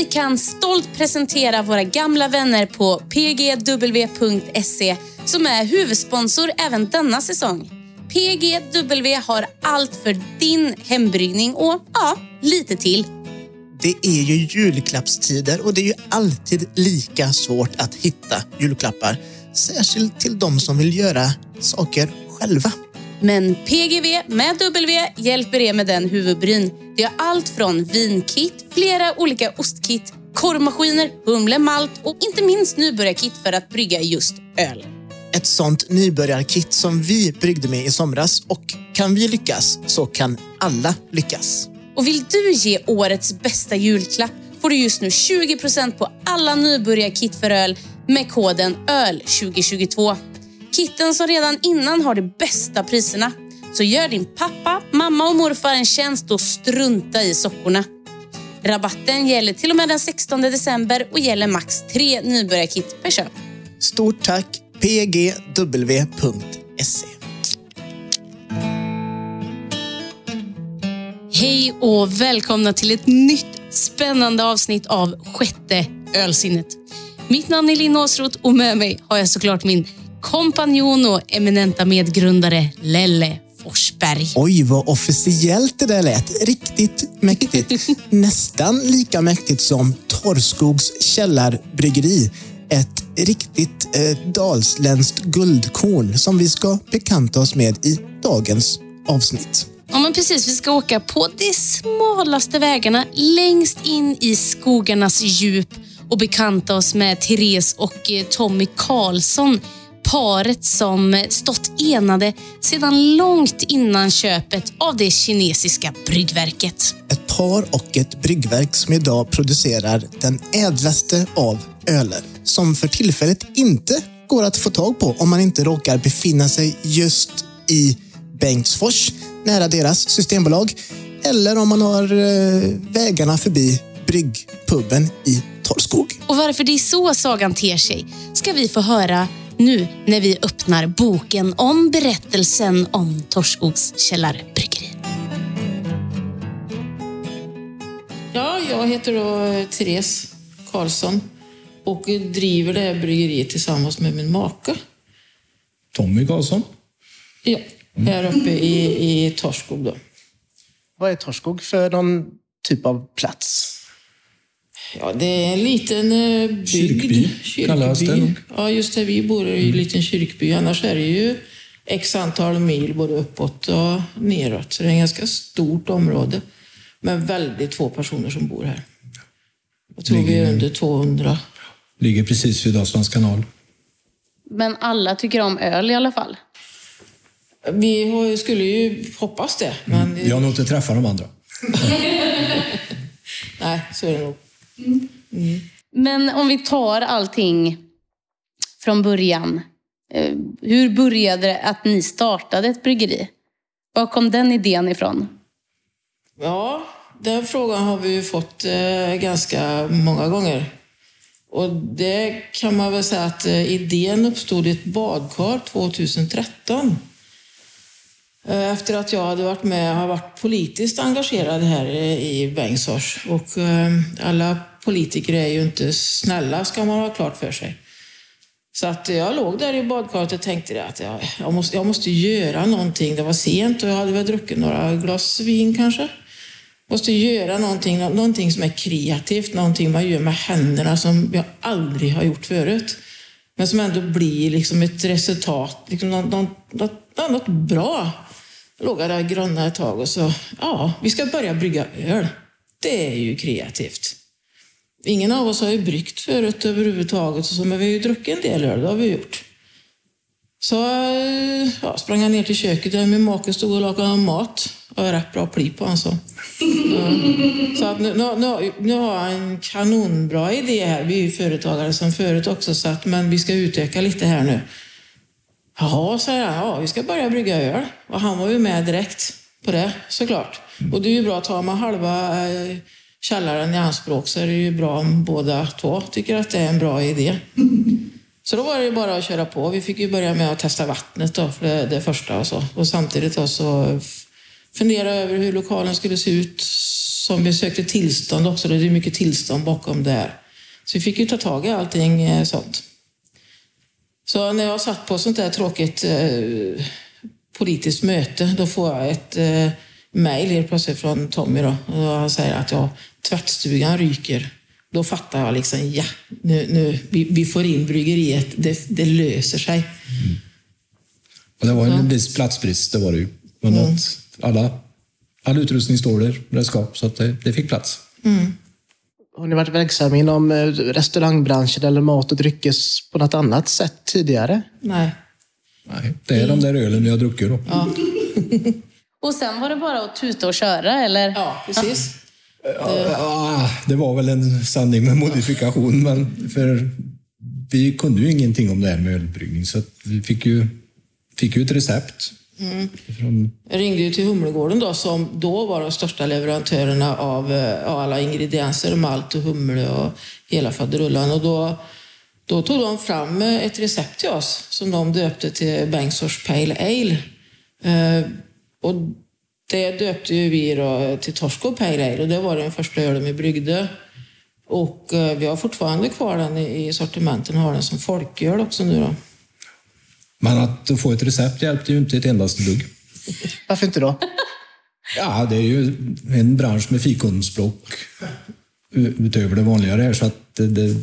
vi kan stolt presentera våra gamla vänner på pgw.se som är huvudsponsor även denna säsong. PGW har allt för din hembryggning och ja, lite till. Det är ju julklappstider och det är ju alltid lika svårt att hitta julklappar. Särskilt till de som vill göra saker själva. Men PGV med W hjälper er med den huvudbryn. Vi har allt från vinkit, flera olika ostkit, korvmaskiner, humle, malt och inte minst nybörjarkit för att brygga just öl. Ett sånt nybörjarkit som vi bryggde med i somras och kan vi lyckas så kan alla lyckas. Och vill du ge årets bästa julklapp får du just nu 20% på alla nybörjarkit för öl med koden ÖL2022. Kitten som redan innan har de bästa priserna. Så gör din pappa, mamma och morfar en tjänst och strunta i sockorna. Rabatten gäller till och med den 16 december och gäller max tre nybörjarkit per köp. Stort tack pgw.se. Hej och välkomna till ett nytt spännande avsnitt av Sjätte ölsinnet. Mitt namn är Linn Åsroth och med mig har jag såklart min kompanjon och eminenta medgrundare Lelle Forsberg. Oj, vad officiellt det där lät. Riktigt mäktigt. Nästan lika mäktigt som Torrskogs källarbryggeri. Ett riktigt eh, dalsländskt guldkorn som vi ska bekanta oss med i dagens avsnitt. Ja, men precis. Vi ska åka på de smalaste vägarna längst in i skogarnas djup och bekanta oss med Therese och eh, Tommy Karlsson. Paret som stått enade sedan långt innan köpet av det kinesiska bryggverket. Ett par och ett bryggverk som idag producerar den ädlaste av öler som för tillfället inte går att få tag på om man inte råkar befinna sig just i Bengtsfors, nära deras systembolag, eller om man har eh, vägarna förbi bryggpuben i Torrskog. Och varför det är så sagan ter sig ska vi få höra nu när vi öppnar boken om berättelsen om Torrskogs källarbryggeri. Ja, jag heter då Therese Karlsson och driver det här bryggeriet tillsammans med min make. Tommy Karlsson. Ja, här uppe i, i Torskog då. Vad är Torrskog för någon typ av plats? Ja, det är en liten eh, bygd. Kyrkby kallas det. Ja, just där vi bor är en liten kyrkby. Annars är det ju x antal mil både uppåt och neråt. Så det är ett ganska stort område. Men väldigt få personer som bor här. Jag tror vi är under 200. Ligger precis vid Dalslands kanal. Men alla tycker om öl i alla fall. Vi skulle ju hoppas det, men Vi har nog inte träffat de andra. nej, så är det nog. Mm. Men om vi tar allting från början. Eh, hur började det att ni startade ett bryggeri? Var kom den idén ifrån? Ja, den frågan har vi ju fått eh, ganska många gånger. Och det kan man väl säga att eh, idén uppstod i ett badkar 2013. Efter att jag hade varit med, har varit politiskt engagerad här i Bengtsfors. Och alla politiker är ju inte snälla, ska man ha klart för sig. Så att jag låg där i badkaret och tänkte att jag, jag, måste, jag måste göra någonting. Det var sent och jag hade väl druckit några glas vin kanske. Måste göra någonting, någonting som är kreativt, någonting man gör med händerna som jag aldrig har gjort förut. Men som ändå blir liksom ett resultat, liksom något, något, något, bra. Jag låg där och grunnade ett tag och så, ja, vi ska börja brygga öl. Det är ju kreativt. Ingen av oss har ju bryggt förut överhuvudtaget, och så, men vi har ju druckit en del öl, det har vi gjort. Så eh, ja, sprang jag ner till köket där min make stod och lagade mat. Jag har rätt bra pli på honom, så. Ja. Så att nu, nu, nu, nu har jag en kanonbra idé här. Vi är ju företagare som förut också, så att, men vi ska utöka lite här nu. Jaha, sa jag. Ja, vi ska börja brygga öl. Och han var ju med direkt på det, såklart. Och det är ju bra, att ta med halva eh, källaren i anspråk så är det ju bra om båda två tycker att det är en bra idé. Så då var det ju bara att köra på. Vi fick ju börja med att testa vattnet då, för det, det första och så. Och samtidigt då så fundera över hur lokalen skulle se ut som vi sökte tillstånd också. Det är mycket tillstånd bakom där. Så vi fick ju ta tag i allting eh, sånt. Så när jag satt på sånt där tråkigt eh, politiskt möte, då får jag ett eh, mejl helt plötsligt från Tommy. Då, och han säger att ja, tvättstugan ryker. Då fattar jag liksom, ja, nu, nu, vi, vi får in bryggeriet. Det, det löser sig. Och det var en viss platsbrist, det var det ju. Men att alla, all utrustning står där, det ska, så att det, det fick plats. Har ni varit verksamma inom eh, restaurangbranschen eller mat och dryckes på något annat sätt tidigare? Nej. Nej, det är de där ölen vi har druckit då. Och sen var det bara att tuta och köra, eller? Ja, precis. Ja, det var väl en sanning med modifikation, men för vi kunde ju ingenting om det här med ölbryggning, så vi fick ju, fick ju ett recept. Från, Jag ringde ju till Humlegården då, som då var de största leverantörerna av, eh, av alla ingredienser, malt och humle och hela faderullan. Och då, då tog de fram eh, ett recept till oss som de döpte till Bengtsfors Pale Ale. Eh, och det döpte ju vi då till Torsko Pale Ale och det var den första ölen vi bryggde. Och eh, vi har fortfarande kvar den i, sortimenten och har den som folköl också nu då. men att få ett recept hjälpte ju inte ett endaste dugg. Varför inte då? Ja, det är ju en bransch med fikonspråk utöver det vanliga här, så att det, det,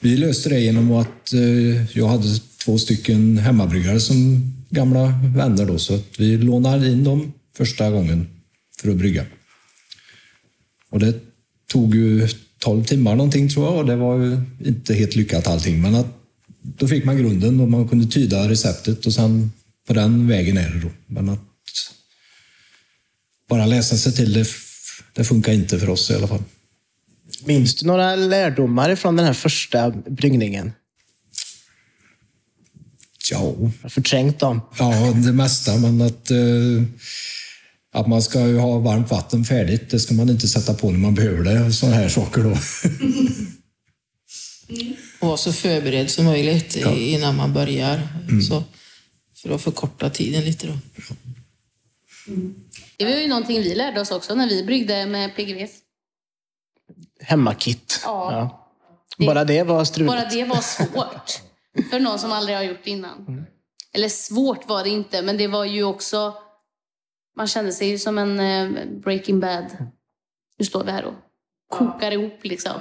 vi löste det genom att eh, jag hade två stycken hemmabryggare som gamla vänner då, så att vi lånade in dem första gången för att brygga. Och det tog ju 12 timmar någonting tror jag och det var ju inte helt lyckat allting, men att då fick man grunden och man kunde tyda receptet och sen på den vägen är det då. Men att bara läsa sig till det, det funkar inte för oss i alla fall. Minns du några lärdomar från den här första bryggningen? Ja, förträngt dem. ja det mesta, men att, eh, att man ska ju ha varmt vatten färdigt, det ska man inte sätta på när man behöver det. Sådana här saker då. och vara så förberedd som möjligt i- innan man börjar. Så, för att förkorta tiden lite då. Det var ju någonting vi lärde oss också när vi bryggde med PGVs. Hemmakit. Ja. Bara det var struligt. Bara det var svårt. För någon som aldrig har gjort det innan. Eller svårt var det inte, men det var ju också... Man kände sig ju som en eh, Breaking Bad. Nu står vi här och kokar ihop liksom.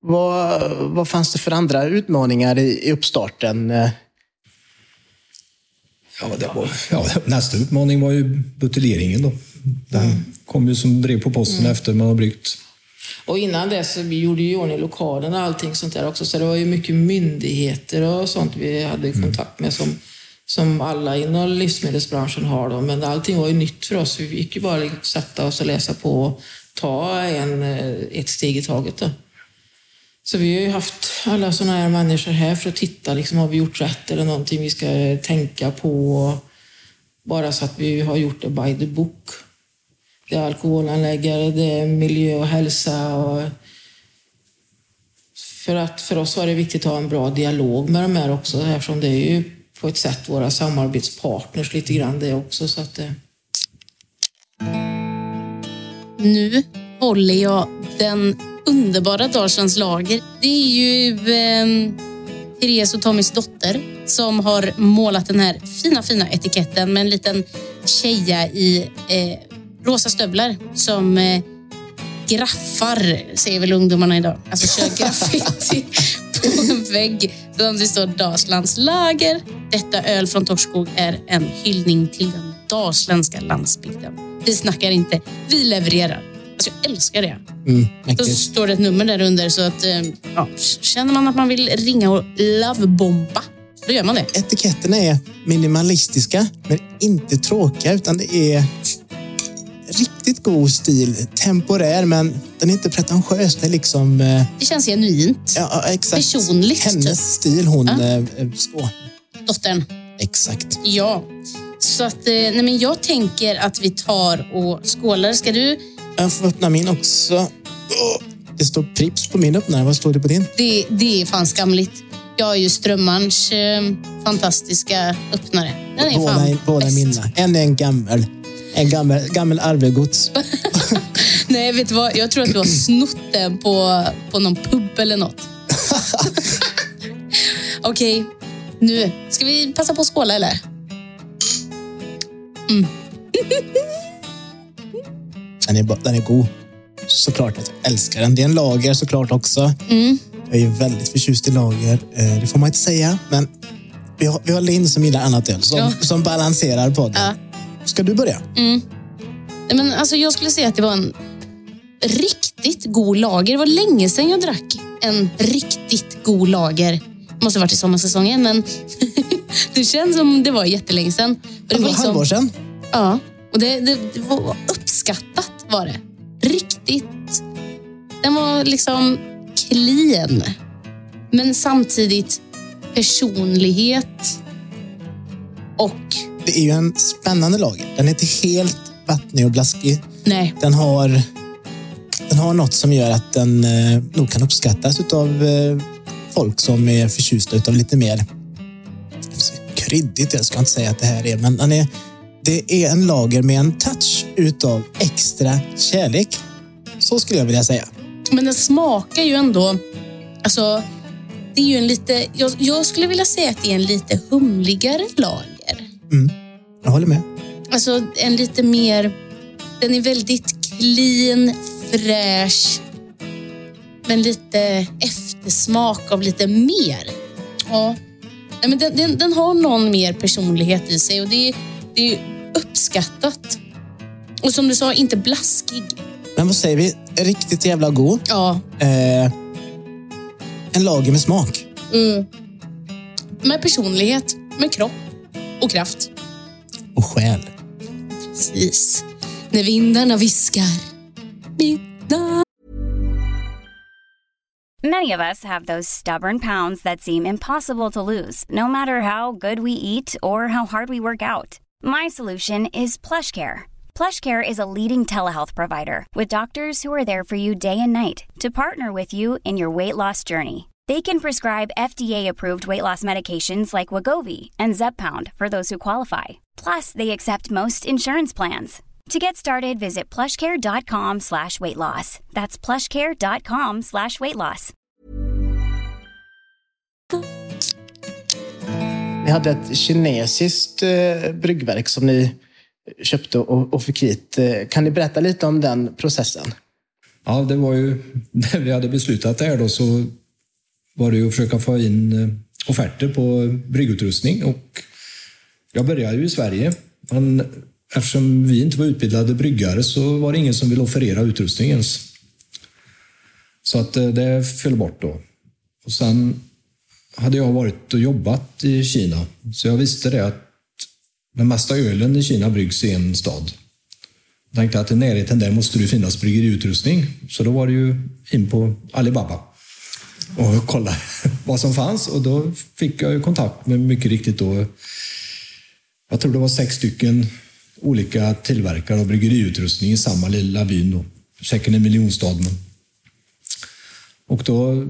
Vad, vad fanns det för andra utmaningar i, i uppstarten? Ja, det var, ja, nästa utmaning var ju buteljeringen då. Den kom ju som brev på posten efter man har bryggt. Och innan det så vi gjorde ju i ordning lokalen och allting sånt där också. Så det var ju mycket myndigheter och sånt vi hade kontakt med som, som alla inom livsmedelsbranschen har. Då. Men allting var ju nytt för oss. Vi gick ju bara liksom sätta oss och läsa på och ta en, eh, ett steg i taget. Då. Så vi har ju haft alla sådana här människor här för att titta, liksom, har vi gjort rätt eller någonting vi ska tänka på? Bara så att vi har gjort det by the book. Det är alkoholanläggare, det är miljö och hälsa. Och för, att, för oss var det viktigt att ha en bra dialog med de här också eftersom det är ju på ett sätt våra samarbetspartners lite grann det också. Så att det, Nu håller jag den underbara Dalslands lager. Det är ju eh, Therese och Tommys dotter som har målat den här fina, fina etiketten med en liten tjeja i eh, rosa stövlar som eh, graffar, säger väl ungdomarna idag. Alltså kör graffiti på en vägg som det står Dalslands lager. Detta öl från Torskog är en hyllning till den dalsländska landsbygden. Vi snackar inte, vi levererar. Alltså jag älskar det. Mm, Så står det ett nummer där under så att eh, ja, känner man att man vill ringa och lovebomba, då gör man det. Etiketterna är minimalistiska, men inte tråkiga, utan det är riktigt god stil. Temporär, men den är inte pretentiös. Det är liksom... eh, Det känns genuint. Ja, exakt. Personligt, Hennes stil, hon... Ja. eh, eh, Så, Dottern. exakt. Ja. Så att, nej men jag tänker att vi tar och skålar. Ska du? Jag får öppna min också. Det står Prips på min öppnare. Vad står det på din? Det, det är fan skamligt. Jag har ju Strömmarns eh, fantastiska öppnare. Den är båda fan är, båda är bäst. mina. En är en gammal. En gammal, gammal arvegods. Nej, vet du vad? Jag tror att du har snott den på, på någon pub eller något. Okej, nu. Ska vi passa på att skåla eller? Den är, ba- den är god. Såklart att jag älskar den. Det är en lager såklart också. Jag är väldigt förtjust i lager. Eh, Det får man inte säga, men vi har, vi har Linn som gillar annat öl som, Ja. som balanserar podden. Ja. Ska du börja? Nej, men alltså, jag skulle säga att det var en riktigt god lager. Det var länge sedan jag drack en riktigt god lager. Det måste ha varit i sommarsäsongen, men det känns som det var jättelänge sedan. Och Det var liksom- halvår sedan. Ja, och det, det, det var uppskattat var det. Riktigt. Den var liksom clean. Men samtidigt personlighet och Det är ju en spännande lager. Den är inte helt vattnig och blaskig. nej, Den har, den har något som gör att den eh, nog kan uppskattas av eh, folk som är förtjusta utav lite mer kryddigt. Jag ska inte säga att det här är, men den är, det är en lager med en touch utav extra kärlek. Så skulle jag vilja säga. men den smakar ju ändå... Alltså, det är ju en lite... Jag, jag skulle vilja säga att det är en lite humligare lager. Jag håller med. Alltså en lite mer... Den är väldigt clean, fräsch. Men lite eftersmak av lite mer. Ja. Nej, men den, den, den har någon mer personlighet i sig och det, är- det är uppskattat. Och som du sa, inte blaskig. Men vad säger vi? Riktigt jävla god. Ja. Eh, en lager med smak. Mm. Med personlighet, med kropp och kraft. Och själ. Precis. När vindarna viskar. Midnatt. Many of us have those stubborn pounds that seem impossible to lose, no matter how good we eat or how hard we work out. My solution is PlushCare. PlushCare is a leading telehealth provider with doctors who are there for you day and night to partner with you in your weight loss journey. They can prescribe FDA-approved weight loss medications like Wagovi and Zepbound for those who qualify. Plus, they accept most insurance plans. To get started, visit plushcare.com slash weight loss. That's plushcare.com slash weight loss. Ni hade ett kinesiskt eh, bryggverk som ni köpte och, och fick hit. Eh, Kan ni berätta lite om den processen? Ja, det var ju när vi hade beslutat det här då så var det ju att försöka få in eh, offerter på bryggutrustning och jag började ju i Sverige. Men eftersom vi inte var utbildade bryggare så var det ingen som ville offerera utrustning ens. Så att eh, det föll bort då. Och sen hade jag varit och jobbat i Kina så jag visste det att den mesta ölen i Kina bryggs i en stad. Jag tänkte att i närheten där måste det finnas bryggeriutrustning. Så då var det ju in på Alibaba och kolla vad som fanns. Och då fick jag ju kontakt med mycket riktigt då, jag tror det var sex stycken olika tillverkare av bryggeriutrustning i samma lilla byn. Då. Säkert en miljonstaden. Och då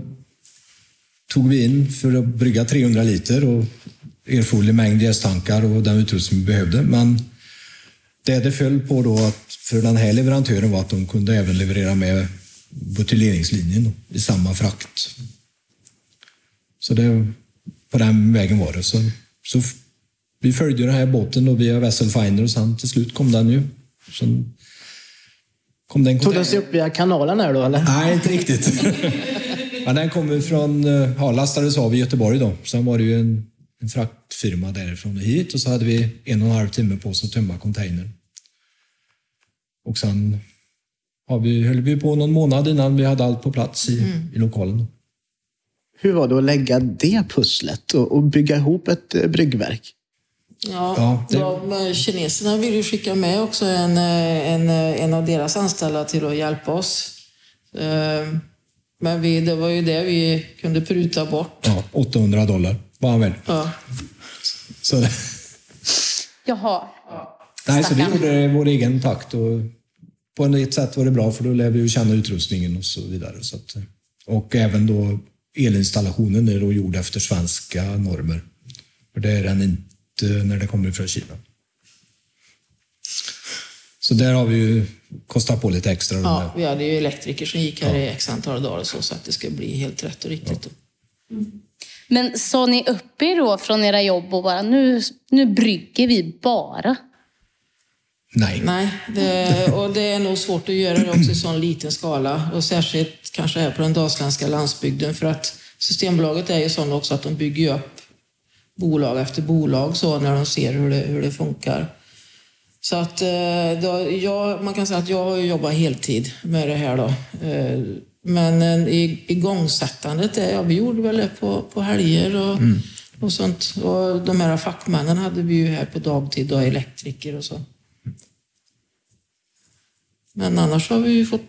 tog vi in för att brygga 300 liter och erforderlig mängd jästankar och den utrustning vi behövde. Men det det föll på då att för den här leverantören var att de kunde även leverera med buteljeringslinjen i samma frakt. Så det, på den vägen var det. Så, så vi följde den här båten då via Vessel Finder och sen till slut kom den ju. Sen kom den Tog den sig upp via kanalen här då, eller? Nej, inte riktigt. Men den kommer från, eh, ja, lastades av i Göteborg då. Sen var det ju en, en fraktfirma därifrån och hit och så hade vi en och en halv timme på oss att tömma containern. Och sen har vi, höll vi på någon månad innan vi hade allt på plats i, i lokalen. Hur var det att lägga det pusslet och, och bygga ihop ett eh, bryggverk? Ja, Ja, det- de, kineserna vill ju skicka med också en, eh, en, eh, en av deras anställda till att hjälpa oss. Men vi, det var ju det vi kunde pruta bort. Ja, 800 dollar var han värd. Ja. Så det, Jaha. nej, så vi gjorde det i vår egen takt och på ett sätt var det bra för då lärde vi ju känna utrustningen och så vidare. Så att, och även då elinstallationen är då gjord efter svenska normer. För det är den inte när det kommer från Kina. Så där har vi ju kostat på lite extra. Ja, vi hade ju elektriker som gick här i x antal dagar så, så att det ska bli helt rätt och riktigt. Då. Men sa ni upp er då från era jobb och bara nu, nu brygger vi bara? Nej. Nej, det, och det är nog svårt att göra det också i sån liten skala. Och särskilt kanske här på den dalsländska landsbygden. För att Systembolaget är ju sån också att de bygger upp bolag efter bolag så när de ser hur det, hur det funkar. Så att eh, då, jag, man kan säga att jag har jobbat heltid med det här då. Eh, men eh, i, igångsättandet, ja, vi gjorde väl det på, på helger och, och sånt. Och de här fackmännen hade vi ju här på dagtid, och elektriker och så. Men annars har vi ju fått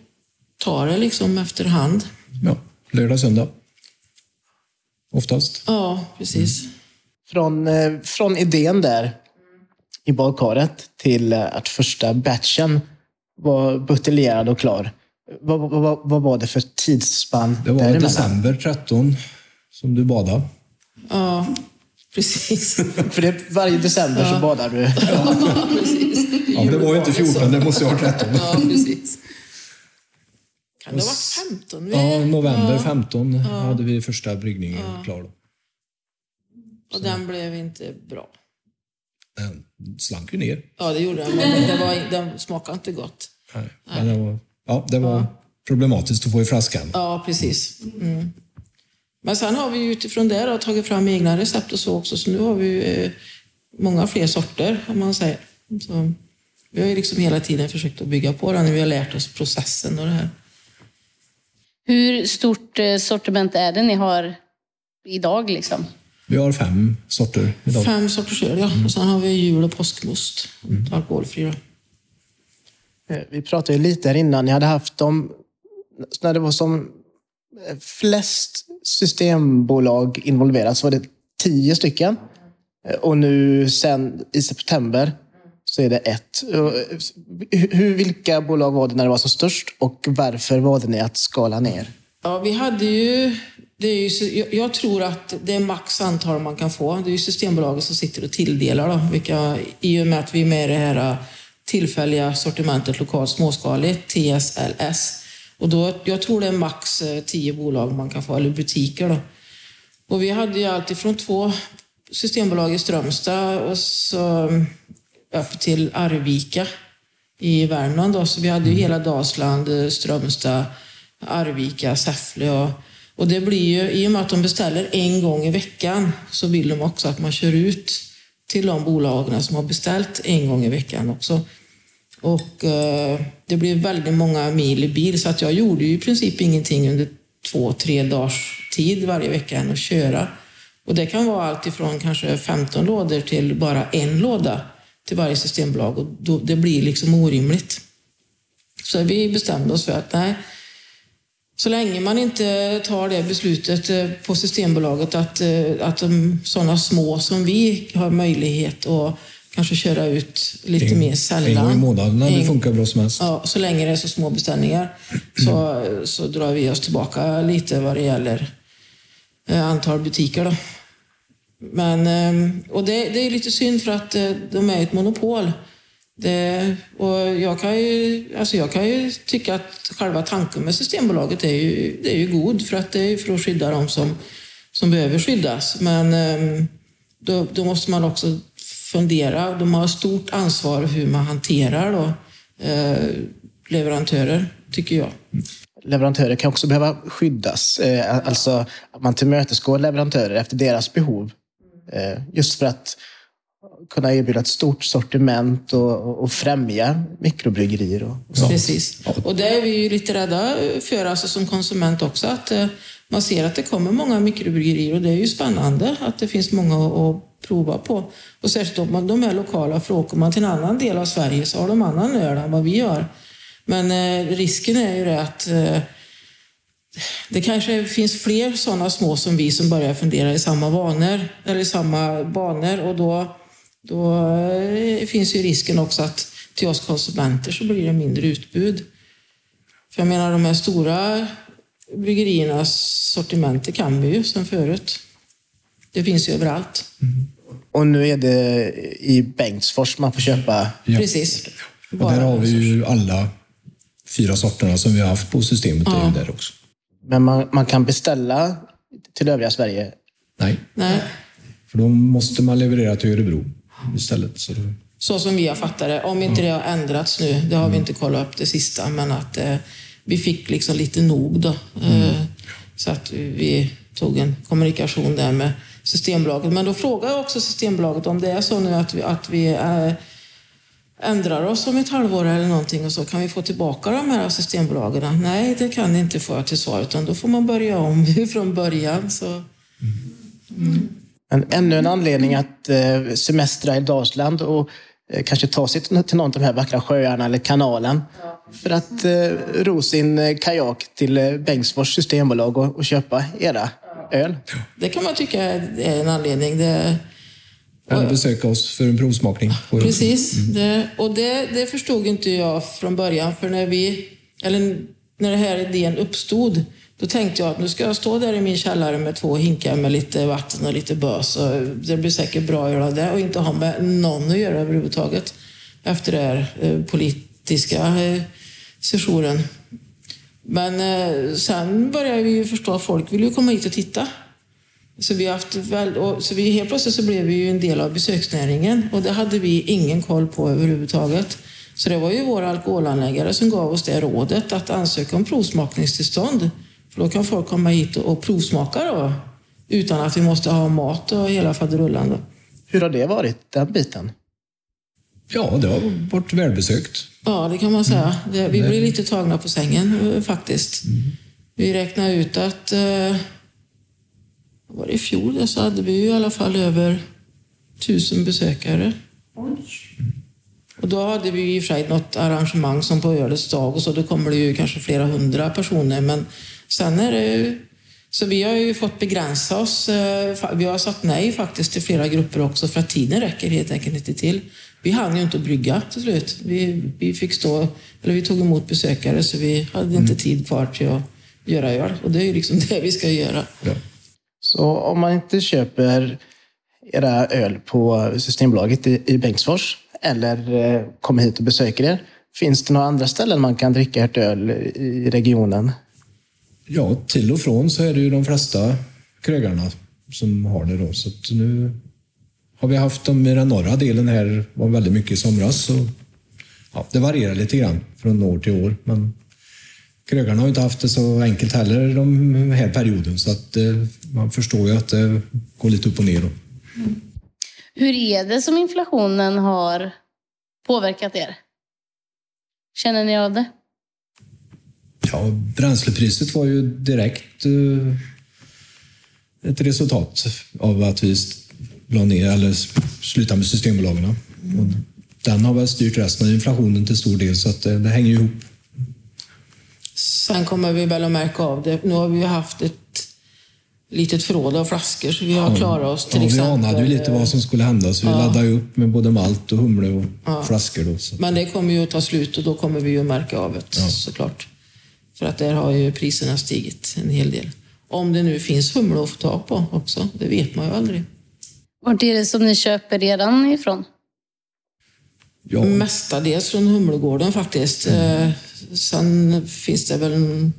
ta det liksom efterhand. Ja, lördag, söndag. Oftast. Ja, precis. Från, eh, från idén där i badkaret till eh, att första batchen var buteljerad och klar. Vad, vad, vad, var det för tidsspann Det var däremellan? december 13 som du badade. Ja, precis. För det, varje december så badar du. ja, precis. Ja, det var ju inte 14, det måste ju ha varit 13. Ja, precis. Kan det ha varit 15? Vi- Ja, november 15 hade vi första bryggningen klar. Då. Och den blev inte bra. Den slank ju ner. Ja, det gjorde den. Men det var, den smakade inte gott. Nej. Men det var, ja, det var problematiskt att få i flaskan. Ja, precis. Mm. Men sen har vi utifrån det då, tagit fram egna recept och så också. Så nu har vi eh, många fler sorter, om man säger. Så vi har ju liksom hela tiden försökt att bygga på den när vi har lärt oss processen och det här. Hur stort eh, sortiment är det ni har idag liksom? Vi har fem sorter idag. Fem sorters öl, ja. Och sen har vi jul och påskmust. Alkoholfri då. Eh, Vi pratade ju lite här innan. Ni hade haft dem när det var som eh, flest systembolag involverat så var det tio stycken. Och nu sen i september så är det ett. Eh, hur, vilka bolag var det när det var som störst och varför valde ni att skala ner? Ja, vi hade ju... Det är ju jag, jag tror att det är max antal man kan få. Det är ju Systembolaget som sitter och tilldelar då, vilka, i och med att vi är med i det här eh, tillfälliga sortimentet lokalt småskaligt, TSLS. Och då, jag tror det är max eh, tio bolag man kan få, eller butiker då. Och vi hade ju alltid från två systembolag i Strömstad och så upp till Arvika i Värmland. Då. Så vi hade ju hela Dalsland, eh, Strömstad, Arvika, Säffle och, och det blir ju, i och med att de beställer en gång i veckan så vill de också att man kör ut till de bolagen som har beställt en gång i veckan också. Och eh, det blev väldigt många mil i bil så att jag gjorde ju i princip ingenting under två, tre dagars tid varje vecka än att köra. Och det kan vara allt ifrån kanske 15 lådor till bara en låda till varje systembolag och då, det blir liksom orimligt. Så vi bestämde oss för att nej, så länge man inte tar det beslutet eh, på Systembolaget att, eh, att de, sådana små som vi har möjlighet att kanske köra ut lite mer sällan. En gång i månaden hade det En- funkat bra som helst. Ja, så länge det är så små beställningar så, så drar vi oss tillbaka lite vad det gäller eh, antal butiker. Då. Men, ehm, och det, det är lite synd för att eh, de är ett monopol. Det, och jag, kan ju, alltså jag kan ju tycka att själva tanken med Systembolaget är ju, det är ju god för att det är ju för att skydda de som, som behöver skyddas. Men ehm, då, då måste man också fundera. De har stort ansvar hur man hanterar då, eh, leverantörer, tycker jag. Leverantörer kan också behöva skyddas. Eh, Alltså att man tillmötesgår leverantörer efter deras behov. Eh, just för att kunna erbjuda ett stort sortiment och, och främja mikrobryggerier och, och sånt. Precis. Och det är vi ju lite rädda för alltså som konsument också. Att eh, man ser att det kommer många mikrobryggerier och det är ju spännande att det finns många att, prova på. Och särskilt om de är lokala, för åker man till en annan del av Sverige så har de annan öl än vad vi har. Men eh, risken är ju det att eh, det kanske finns fler sådana små som vi som börjar fundera i samma vanor, eller i samma banor och då, då eh, finns ju risken också att till oss konsumenter så blir det mindre utbud. För jag menar de här stora bryggeriernas sortiment, det kan vi ju sen förut. Det finns ju överallt. Och nu är det i Bengtsfors man får köpa. Ja. Precis. Och där har vi ju alla fyra sorterna som vi har haft på systemet. Ja. Är ju där också. Men man, man kan beställa till övriga Sverige? Nej. Nej. För då måste man leverera till Örebro istället. Så, det... så som vi har fattat det. Om inte det har ändrats nu, det har vi inte kollat upp det sista, men att eh, vi fick liksom lite nog då. Mm. Eh, så att vi tog en kommunikation där med Systembolaget. Men då frågar jag också Systembolaget om det är så nu att vi, att vi eh, ändrar oss om ett halvår eller någonting och så kan vi få tillbaka de här Systembolagen. Nej, det kan ni inte få till svar, utan då får man börja om från början. Så. Mm. Men ännu en anledning att eh, semestra i Dalsland och eh, kanske ta sig till någon av de här vackra sjöarna eller kanalen. Ja. För att eh, ro sin kajak till Bengtsfors systembolag och, och köpa era öl. Det kan man tycka är en anledning. Det, eller besöka oss för en provsmakning. Precis. Mm. Det, och det, det förstod inte jag från början. För när vi, eller när den här idén uppstod, då tänkte jag att nu ska jag stå där i min källare med två hinkar med lite vatten och lite bös. Och det blir säkert bra att göra det och inte ha med någon att göra överhuvudtaget. Efter den här eh, politiska eh, sessionen. Men eh, sen började vi ju förstå att folk vill ju komma hit och titta. Så, vi haft väl, och, så vi, helt plötsligt så blev vi ju en del av besöksnäringen och det hade vi ingen koll på överhuvudtaget. Så det var ju vår alkoholanläggare som gav oss det rådet att ansöka om provsmakningstillstånd. För då kan folk komma hit och, provsmaka då, utan att vi måste ha mat och hela faderullan. Hur har det varit, den biten? Ja, det har varit välbesökt. Ja, det kan man säga. Mm. Vi blev lite tagna på sängen eh, faktiskt. Mm. Vi räknade ut att eh, var det i fjol så hade vi i alla fall över tusen besökare. Och då hade vi i och för sig något arrangemang som på ölets dag och så då kommer det ju kanske flera hundra personer. Men sen är det så vi har ju fått begränsa oss. Eh, vi har sagt nej faktiskt till flera grupper också för att tiden räcker helt enkelt inte till. Vi hann ju inte brygga till slut. Vi, vi fick stå, eller vi tog emot besökare så vi hade inte mm. tid kvar till att göra öl. Och det är ju liksom det vi ska göra. Ja. Så om man inte köper era öl på Systembolaget i, Bengtsfors eller eh, kommer hit och besöker er, finns det några andra ställen man kan dricka ert öl i regionen? Ja, till och från så är det ju de flesta krögarna som har det. Då. Så nu har vi haft dem i den norra delen här, var väldigt mycket i somras. Så, ja, det varierar lite grann från år till år. Men krögarna har inte haft det så enkelt heller den här perioden så att eh, man förstår ju att det går lite upp och ner. Mm. Hur är det som inflationen har påverkat er? Känner ni av det? Ja, bränslepriset var ju direkt eh, ett resultat av att vi la ner eller slutade med Systembolagen. Mm. den har väl styrt resten av inflationen till stor del så att det, det hänger ihop. Sen kommer vi väl att märka av det. Nu har vi haft ett litet förråd av flaskor så vi har klarat oss. Till ja, exempel. Vi anade ju lite vad som skulle hända så vi ja. laddade upp med både malt och humle och ja. flaskor. Då, så. Men det kommer ju att ta slut och då kommer vi ju att märka av det ja. såklart. För att där har ju priserna stigit en hel del. Om det nu finns humle att få tag på också, det vet man ju aldrig. Vart är det som ni köper redan ifrån? Ja. Mestadels från Humlegården faktiskt. Mm. Sen finns det väl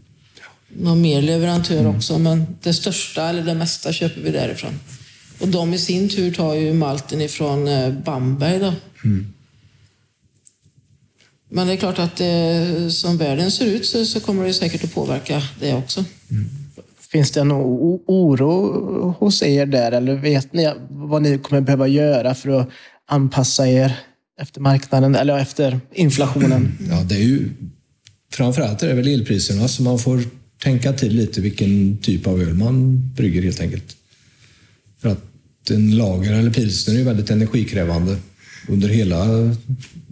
någon mer leverantör mm. också, men det största, eller det mesta, köper vi därifrån. Och de i sin tur tar ju malten ifrån eh, Bamberg. Då. Mm. Men det är klart att det, som världen ser ut så, så, kommer det säkert att påverka det också. Mm. Finns det någon oro hos er där eller vet ni vad ni kommer behöva göra för att anpassa er efter marknaden eller efter inflationen? Ja, det är ju framförallt är det väl elpriserna som man får tänka till lite vilken typ av öl man brygger helt enkelt. För att en lager eller pilsner är väldigt energikrävande under hela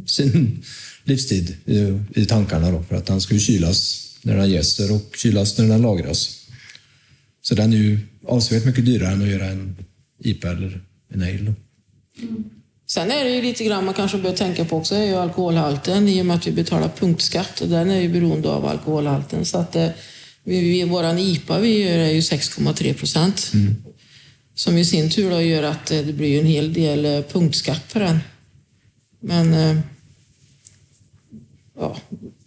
sin livstid i, i tankarna då, för att den ska ju kylas när den jäser och kylas när den lagras. Så den är ju avsevärt mycket dyrare än att göra en IPA eller en ale. Mm. Sen är det ju lite grann man kanske bör tänka på också är ju alkoholhalten i och med att vi betalar punktskatt och den är ju beroende av alkoholhalten. Så att eh, vi, vi, våran IPA vi gör är ju 6,3 procent. Mm. Som i sin tur då gör att eh, det blir en hel del eh, punktskatt på den. Men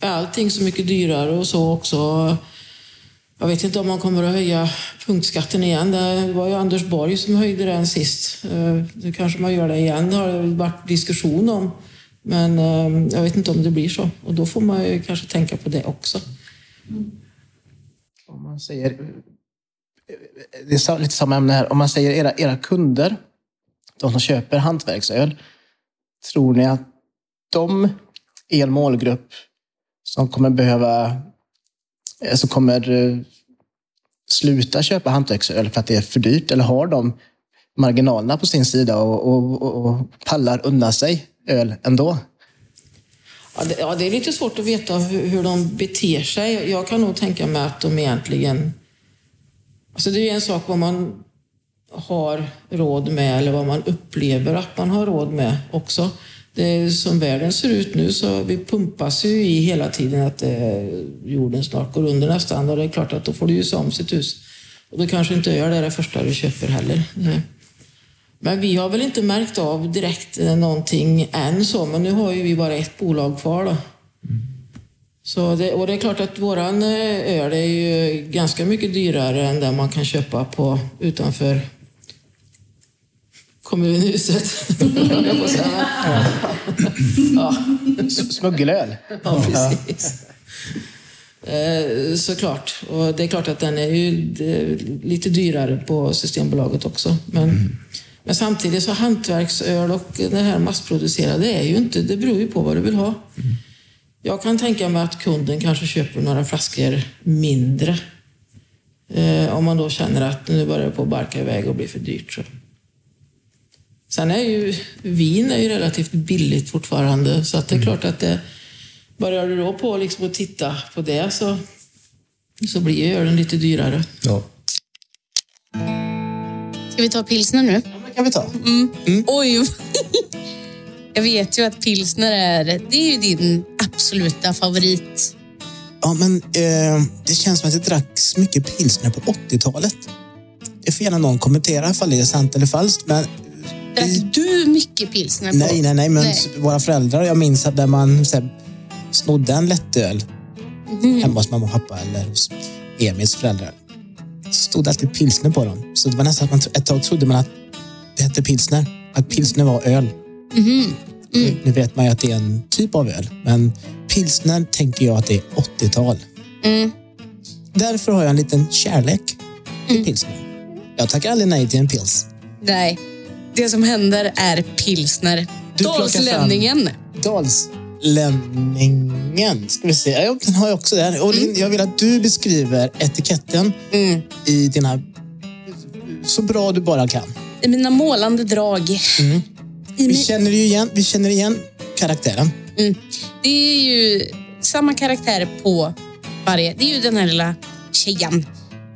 är allting så mycket dyrare och så också. Jag vet inte om man kommer att höja punktskatten igen. Det var ju Anders Borg som höjde den sist. Eh, nu kanske man gör det igen, det har det varit diskussion om. Men eh, jag vet inte om det blir så. Och då får man ju kanske tänka på det också. Om man säger, eh, det är lite samma ämne här. Om man säger era, era kunder, de som köper hantverksöl, tror ni att de är en målgrupp som kommer behöva, Eh, som kommer eh, sluta köpa hantverksöl för att det är för dyrt? Eller har de marginalerna på sin sida och, och, och, och pallar unna sig öl ändå? Ja det, ja, det är lite svårt att veta hur, hur de beter sig. Jag kan nog tänka mig att de egentligen... Alltså det är ju en sak vad man har råd med eller vad man upplever att man har råd med också. Det eh, som världen ser ut nu så vi pumpas ju i hela tiden att eh, jorden snart går under nästan och det är klart att då får du ju se om sitt hus. Och då kanske inte öl är det första du köper heller. Nej. Men vi har väl inte märkt av direkt eh, någonting än så, men nu har ju vi bara ett bolag kvar då. Så det, och det är klart att våran eh, öl är ju ganska mycket dyrare än den man kan köpa på utanför kommunhuset. på att säga. ja, S- Smuggelöl? ja, precis. Eh, Såklart. Och det är klart att den är ju lite dyrare på Systembolaget också. Men, men samtidigt så hantverksöl och det här massproducerade är ju inte, det beror ju på vad du vill ha. Jag kan tänka mig att kunden kanske köper några flaskor mindre. Eh, om man då känner att nu börjar det på att barka iväg och bli för dyrt. Så. Sen är ju vin är ju relativt billigt fortfarande så att det är klart att det, börjar du då på liksom att titta på det så, så blir ju ölen lite dyrare. Ja. Ska vi ta pilsner nu? Ja, det kan vi ta. Oj! Jag vet ju att pilsner är, det är ju din absoluta favorit. Ja, men eh, det känns som att det dracks mycket pilsner på 80-talet. Det får gärna någon kommentera ifall det är sant eller falskt. Men Drack du mycket pilsner? På? nej, nej, nej, men Nej. våra föräldrar, jag minns att där man så här, snodde en lättöl hemma hos mamma och pappa eller hos Emils föräldrar. Stod alltid pilsner på dem. Så det var nästan att man ett tag trodde man att det hette pilsner. Att pilsner var öl. Nu vet man ju att det är en typ av öl, men pilsner tänker jag att det är 80-tal. Därför har jag en liten kärlek till pilsner. Jag tackar aldrig nej till en pils. Nej. Det som händer är pilsner. Du plockar fram- Dalslänningen. Dalslänningen. Ska vi se. Ja, den har jag också där. Och Linn, jag vill att du beskriver etiketten i dina... Så bra du bara kan. I mina målande drag. I Vi min, känner ju igen, vi känner igen karaktären. det är ju samma karaktär på varje. Det är ju den här lilla tjejen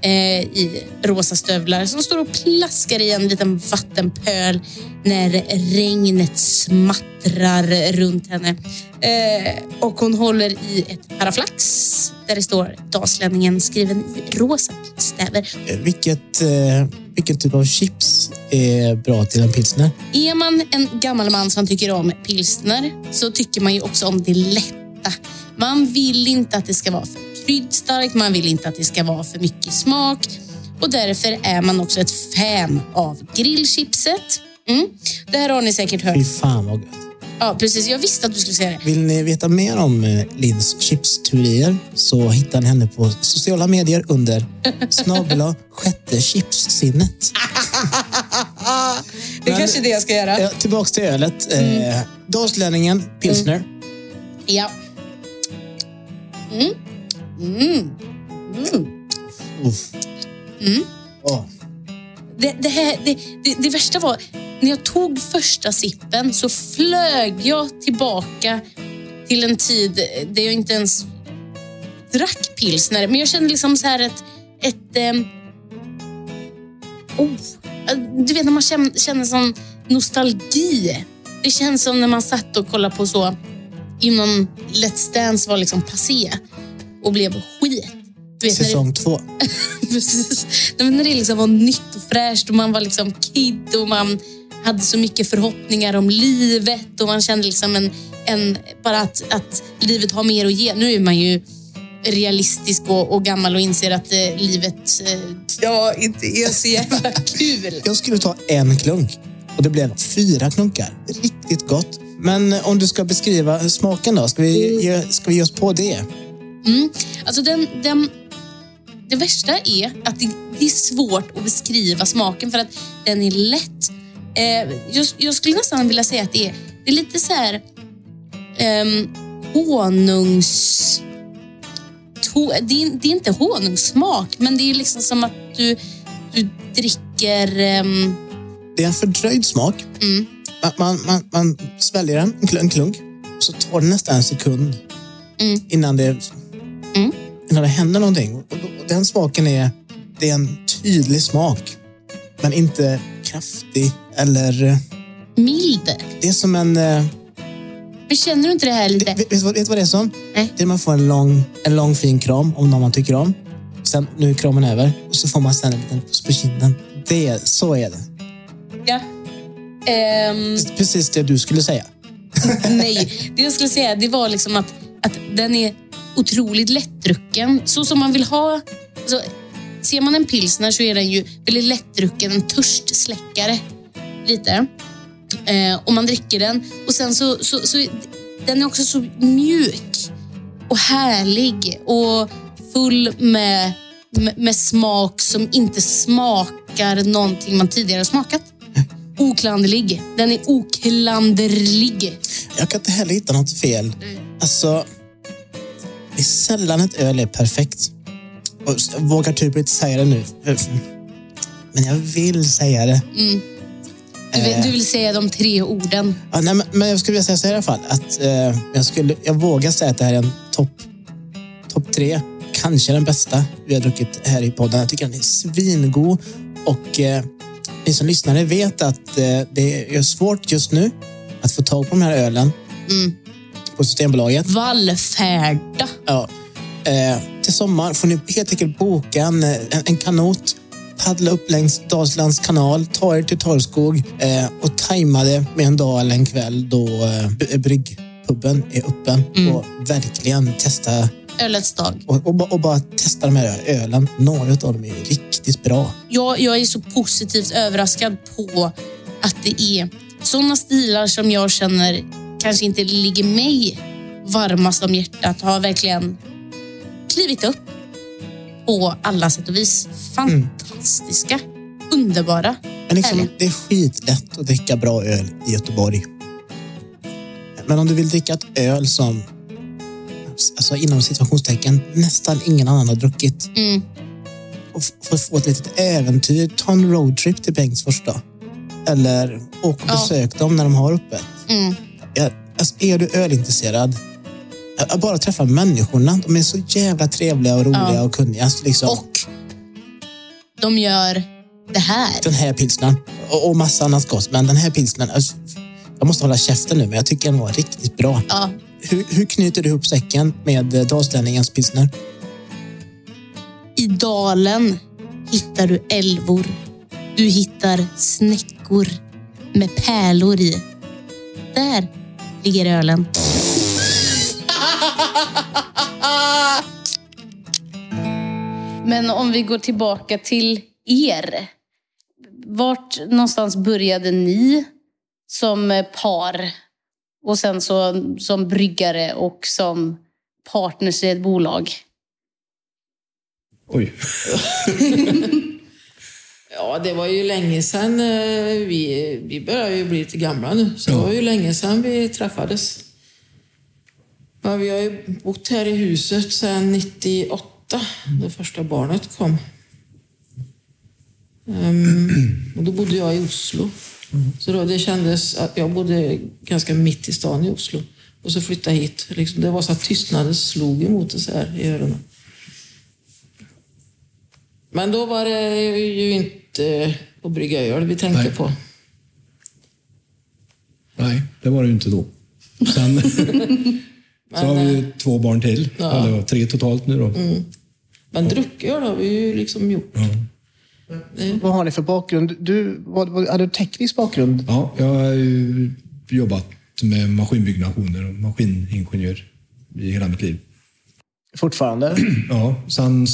i rosa stövlar som står och plaskar i en liten vattenpöl när regnet smattrar runt henne. Eh, och hon håller i ett paraflax där det står Dalslänningen skriven i rosa stäver. Eh, Vilket, eh, vilken typ av chips är bra till en pilsner? Är man en gammal man som tycker om pilsner så tycker man ju också om det lätta. Man vill inte att det ska vara för kryddstarkt, man vill inte att det ska vara för mycket smak och därför är man också ett fan av grillchipset. Mm. Det här har ni säkert hört. Fy fan vad gött. Ja, precis. Jag visste att du skulle säga det. Vill ni veta mer om eh, Linns chipsteorier så hittar ni henne på sociala medier under snabela sjätte chipssinnet. Det är Men- kanske är det jag ska göra. Ja, tillbaks till ölet. Eh, Dalslänningen, pilsner. Ja. Uff. Åh. Det, det, här, det, det, det värsta var, när jag tog första sippen så flög jag tillbaka till en tid där jag inte ens drack pilsner. Men jag kände liksom så här ett... ett ehm, oh, du vet när man känner, känner sån nostalgi. Det känns som när man satt och kollade på så innan Let's Dance var liksom passé och blev skit. Du vet, när det- Säsong två. Precis. Nej, när det liksom var nytt och fräscht och man var liksom kid och man hade så mycket förhoppningar om livet och man kände liksom en, än bara att, att livet har mer att ge. Nu är man ju realistisk och, och gammal och inser att eh, livet eh, ja, inte är så jävla kul. Jag skulle ta en klunk och det blev fyra klunkar. Riktigt gott. Men om du ska beskriva smaken då, ska vi ge, ska vi ge oss på det? Mm. Alltså den, den, det värsta är att det, det är svårt att beskriva smaken för att den är lätt. Eh, jag, jag skulle nästan vilja säga att det är, det är lite så här ehm, honungs... To, det, är, det är inte honungssmak, men det är liksom som att du, du dricker... ehm, Det är en fördröjd smak. mm, Man, man, man, man sväljer den, en klunk, en klunk, så tar det nästan en sekund Mm. innan, det, Mm. innan det händer någonting. Och, då- och den smaken är, det är en tydlig smak, men inte kraftig eller... mild. Det är som en... eh, Men känner du inte det här lite... Vet, vet, vet du vad det är som? Nej. Det är man får en lång, en lång fin kram om någon man tycker om. Sen, nu är kramen över och så får man sen en liten puss på kinden. Det, är- så är det. Ja. Ehm, Precis det du skulle säga. nej, det jag skulle säga det var liksom att, att den är otroligt lättdrucken. Så som man vill ha... Alltså, ser man en pilsner så är den ju väldigt lättdrucken, en törstsläckare. Lite. Eh, och man dricker den och sen så, så, så... Den är också så mjuk och härlig och full med, med, med smak som inte smakar någonting man tidigare smakat. Oklanderlig. Den är oklanderlig. Jag kan inte heller hitta något fel. Alltså, det är sällan ett öl är perfekt. Och jag vågar typ inte säga det nu. Men jag vill säga det. Du vill, du vill säga de tre orden. Ja, nej, men, men jag skulle vilja säga så här i alla fall. Att, eh, jag, skulle, jag vågar säga att det här är en topp top tre. Kanske den bästa vi har druckit här i podden. Jag tycker den är svingod. Och eh, ni som lyssnare vet att eh, det är svårt just nu att få tag på de här ölen på Systembolaget. Vallfärda. Ja. Eh, till sommar får ni helt enkelt boka en, en, en kanot, paddla upp längs Dalslands kanal, ta er till Torrskog eh, och tajma det med en dag eller en kväll då eh, bryggpubben är öppen och verkligen testa Ölets dag. och, och, och bara testa de här ölen. Några av dem är riktigt bra. Jag, jag är så positivt överraskad på att det är sådana stilar som jag känner kanske inte ligger mig varmast om hjärtat har verkligen klivit upp på alla sätt och vis. Fantastiska, underbara. Men liksom, det är skitlätt att dricka bra öl i Göteborg. Men om du vill dricka ett öl som, alltså inom situationstecken, nästan ingen annan har druckit Mm. och f- få få ett litet äventyr, ta en roadtrip till Bengtsfors då. Eller åk och Ja. besök dem när de har öppet. Mm. Alltså, är du ölintresserad, ja, bara träffa människorna. De är så jävla trevliga och roliga Ja. och kunniga. Alltså, liksom. Och de gör det här. den här pilsnern och, och massa annat gott. Men den här pilsnern, alltså, jag måste hålla käften nu, men jag tycker den var riktigt bra. Ja, Hur, hur knyter du ihop säcken med eh, dalslänningens pilsner? I dalen hittar du älvor. Du hittar snäckor med pärlor i. Där ligger ölen. Men om vi går tillbaka till er. Vart någonstans började ni som par? Och sen så som bryggare och som partners i ett bolag? Oj. Ja, det var ju länge sedan. eh, Vi, vi börjar ju bli lite gamla nu, så det var ju länge sedan vi träffades. Ja, vi har ju bott här i huset sedan 98, då första barnet kom. Ehm, och då bodde jag i Oslo. Så då, det kändes att jag bodde ganska mitt i stan i Oslo. Och så flyttade jag hit. Liksom, det var så att tystnaden slog emot oss här i öronen. Men då var det ju inte att brygga öl vi tänkte Nej. på. Nej, det var det ju inte då. Sen så har vi ju två barn till. Ja. Eller tre totalt nu då. Men drucköl har vi ju liksom gjort. Vad har ni för bakgrund? Du, vad, vad, hade du teknisk bakgrund? Ja, jag har ju jobbat med maskinbyggnationer och maskiningenjör i hela mitt liv. Fortfarande? Ja, sen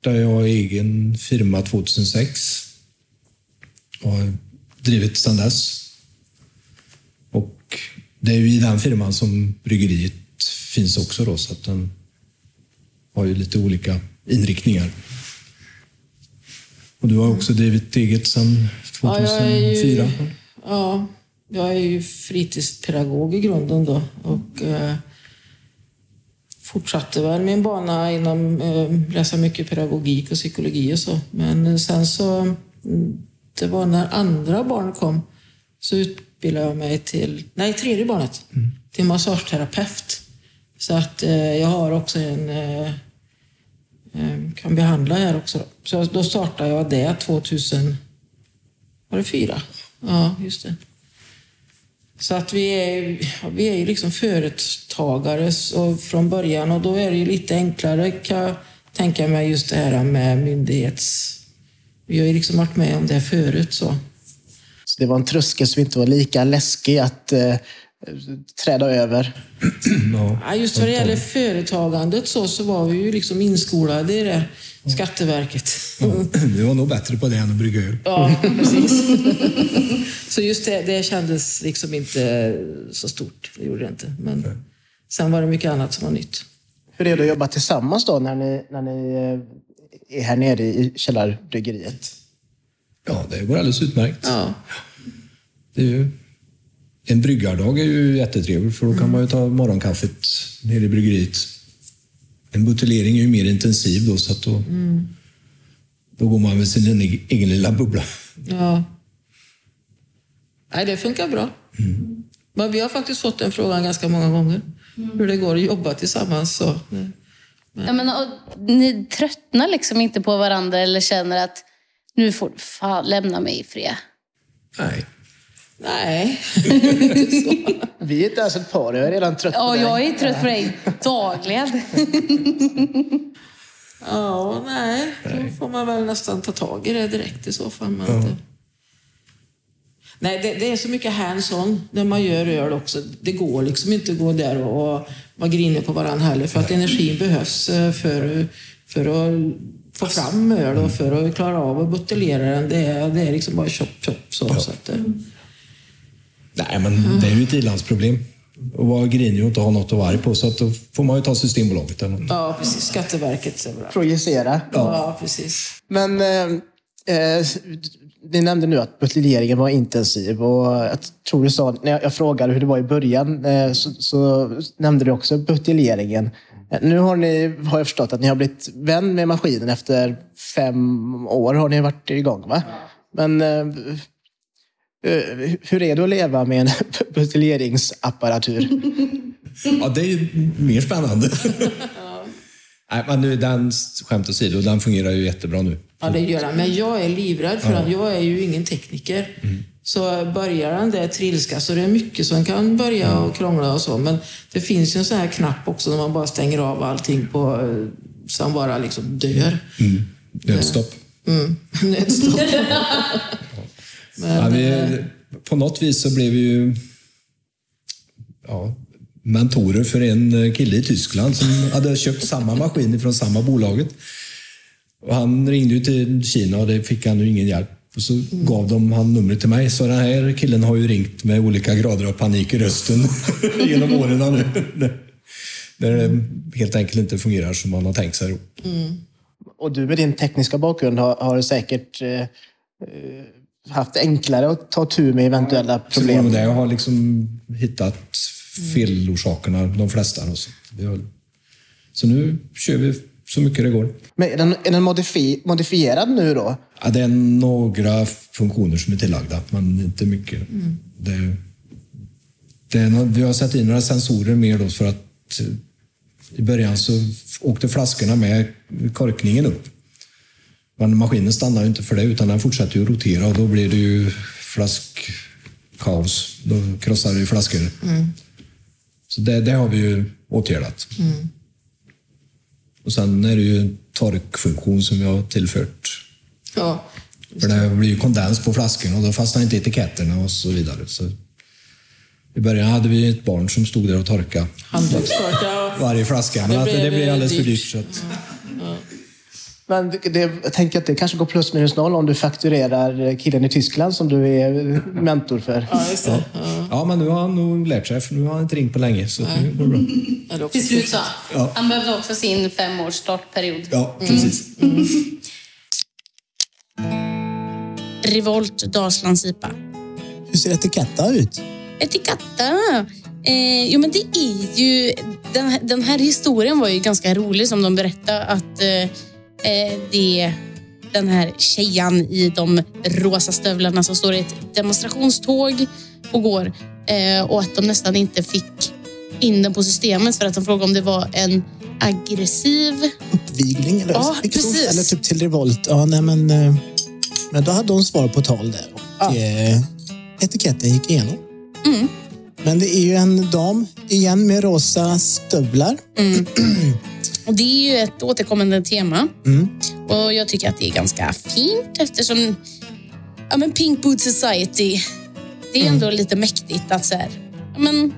startade jag egen firma 2006 och har drivit sedan dess. Och det är ju i den firman som bryggeriet finns också då, så att den har ju lite olika inriktningar. Och du har också drivit eget sedan Ja, jag 2004? ju, ja, jag är ju fritidspedagog i grunden då och eh, fortsatte väl min bana inom eh, läsa mycket pedagogik och psykologi och så. Men sen så, mm, det var när andra barnet kom, så utbildade jag mig till, nej tredje barnet, till massageterapeut. Så att eh, jag har också en, eh, eh, kan behandla här också. Då. Så då startade jag det 2000, var det fyra? Ja, just det. Så att vi är, vi är ju liksom företagare så från början och då är det ju lite enklare kan jag tänka mig just det här med myndighets... Vi har ju liksom varit med om det förut så. Så det var en tröskel som inte var lika läskig att eh, träda över. Ja, just vad det gäller företagandet så, så var vi ju liksom inskolade i det, Skatteverket. Du var nog bättre på det än att brygga öl. Ja, precis. Så just det, det kändes liksom inte så stort. Det gjorde det inte. Men sen var det mycket annat som var nytt. Hur är det att jobba tillsammans då när ni, när ni eh, är här nere i källarbryggeriet? Ja, det går alldeles utmärkt. Ja, Det är ju, en bryggardag är ju jättetrevligt för då kan man ju ta morgonkaffet nere i bryggeriet. En buteljering är ju mer intensiv då så att då, då går man med sin egen- lilla bubbla. ja. Nej, det funkar bra. Men vi har faktiskt fått den frågan ganska många gånger. Hur det går att jobba tillsammans. Så. Ja, men, och, ni tröttnar liksom inte på varandra eller känner att nu får du fan lämna mig i fred. Nej. Nej. Vi är inte ens ett par, jag är redan trött på Ja, dig. jag är trött på dig dagligen. Ja, nej. Då får man väl nästan ta tag i det direkt i så fall. Men inte. Nej, det, det är så mycket hands-on när man gör öl också. Det går liksom inte att gå där och, och vara grinig på varandra heller. För att energin behövs eh, för, för att få fram öl och för att klara av att buteljera den. Det är, det är liksom bara chop, chop. Så, så att, eh, Nej, men det är ju ett ilandsproblem. Att vara grinig och inte ha något att vara arg på. Så att då får man ju ta Systembolaget eller något. ja, precis. Skatteverket. Projicera. Ja, precis. Men eh, eh, ni nämnde nu att buteljeringen var intensiv och jag tror du sa, när jag, frågade hur det var i början, eh, så, så nämnde du också buteljeringen. Eh, Nu har, ni, har jag förstått att ni har blivit vän med maskinen efter fem år har ni varit igång va? Men hur är det att leva med en buteljeringsapparatur? Ja, det är ju mer spännande. Nej, men nu, den skämt åsido, den fungerar ju jättebra nu. Ja, det gör den. Men jag är livrädd för att jag är ju ingen tekniker. Så börjar den där trilska så det är mycket som kan börja och krångla och så. Men det finns ju en sån här knapp också när man bara stänger av allting på, eh, som bara liksom dör. Nödstopp. Mm. Nödstopp. Ja, vi, på något vis så blev vi ju ja, mentorer för en kille i Tyskland som hade köpt samma maskin från samma bolaget. Och han ringde ju till Kina och det fick han ju ingen hjälp. Och så gav de han numret till mig. Så den här killen har ju ringt med olika grader av panik i rösten genom åren nu. När det helt enkelt inte fungerar som man har tänkt sig. Och du med din tekniska bakgrund har, har säkert eh, eh, haft enklare att ta tur med eventuella det problem. var det jag har liksom hittat felorsakerna, de flesta. Så, så nu kör vi så mycket det går. Men är den, är den modifi, modifierad nu då? Ja, det är några funktioner som är tillagda, men inte mycket. Det, det nå- vi har satt in några sensorer mer då för att eh, i början så åkte flaskorna med korkningen upp. Men maskinen stannar ju inte för det utan den fortsätter ju att rotera och då blir det ju flaskkaos. Då krossar det ju flaskor. Så det, det har vi ju åtgärdat. Och sen är det ju en torkfunktion som vi har tillfört Ja. för det blir ju kondens på flaskorna och då fastnar inte etiketterna och så vidare. Så I början hade vi ett barn som stod där och torkade Handdukstorka. varje flaska, men Det att det, blev, blev eh, alldeles för dyrt. Så att, Men det, jag tänker att det kanske går plus minus noll om du fakturerar killen i Tyskland som du är mentor för. Ja, just det. Ja. ja, men nu har han nog lärt sig, för nu har han inte ringt på länge. Så nu går det bra. Till slut så. Ja. Han behövde också sin femårs startperiod. Ja, precis. Revolt Dalslands IPA. Hur ser etiketten ut? Etiketta. Eh, jo, men det är ju... Den här, den här historien var ju ganska rolig som de berättade att eh, eh, det den här tjejan i de rosa stövlarna som står i ett demonstrationståg och går eh, och att de nästan inte fick in den på systemet för att de frågade om det var en aggressiv... Uppvigling? Eller, Ja, precis. eller typ till revolt? Ja, nej, men, eh, men då hade hon svar på tal där och Ja. etiketten gick igenom. Mm. Men det är ju en dam igen med rosa stövlar. Och det är ju ett återkommande tema. Mm. Och jag tycker att det är ganska fint eftersom ja, men Pink Boot Society, det är ändå lite mäktigt att så här, ja, men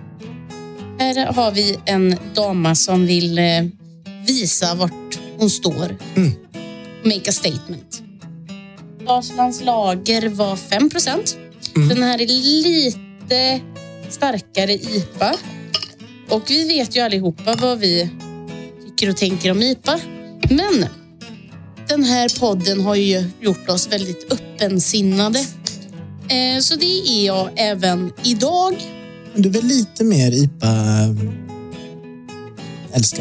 här har vi en dama som vill eh, visa vart hon står. Mm. Make a statement. Dalslands lager var 5 procent. Den här är lite starkare IPA. Och vi vet ju allihopa vad vi tycker och tänker om IPA. Men den här podden har ju gjort oss väldigt öppensinnade. Eh, Så det är jag även idag. Men du är väl lite mer IPA-älskare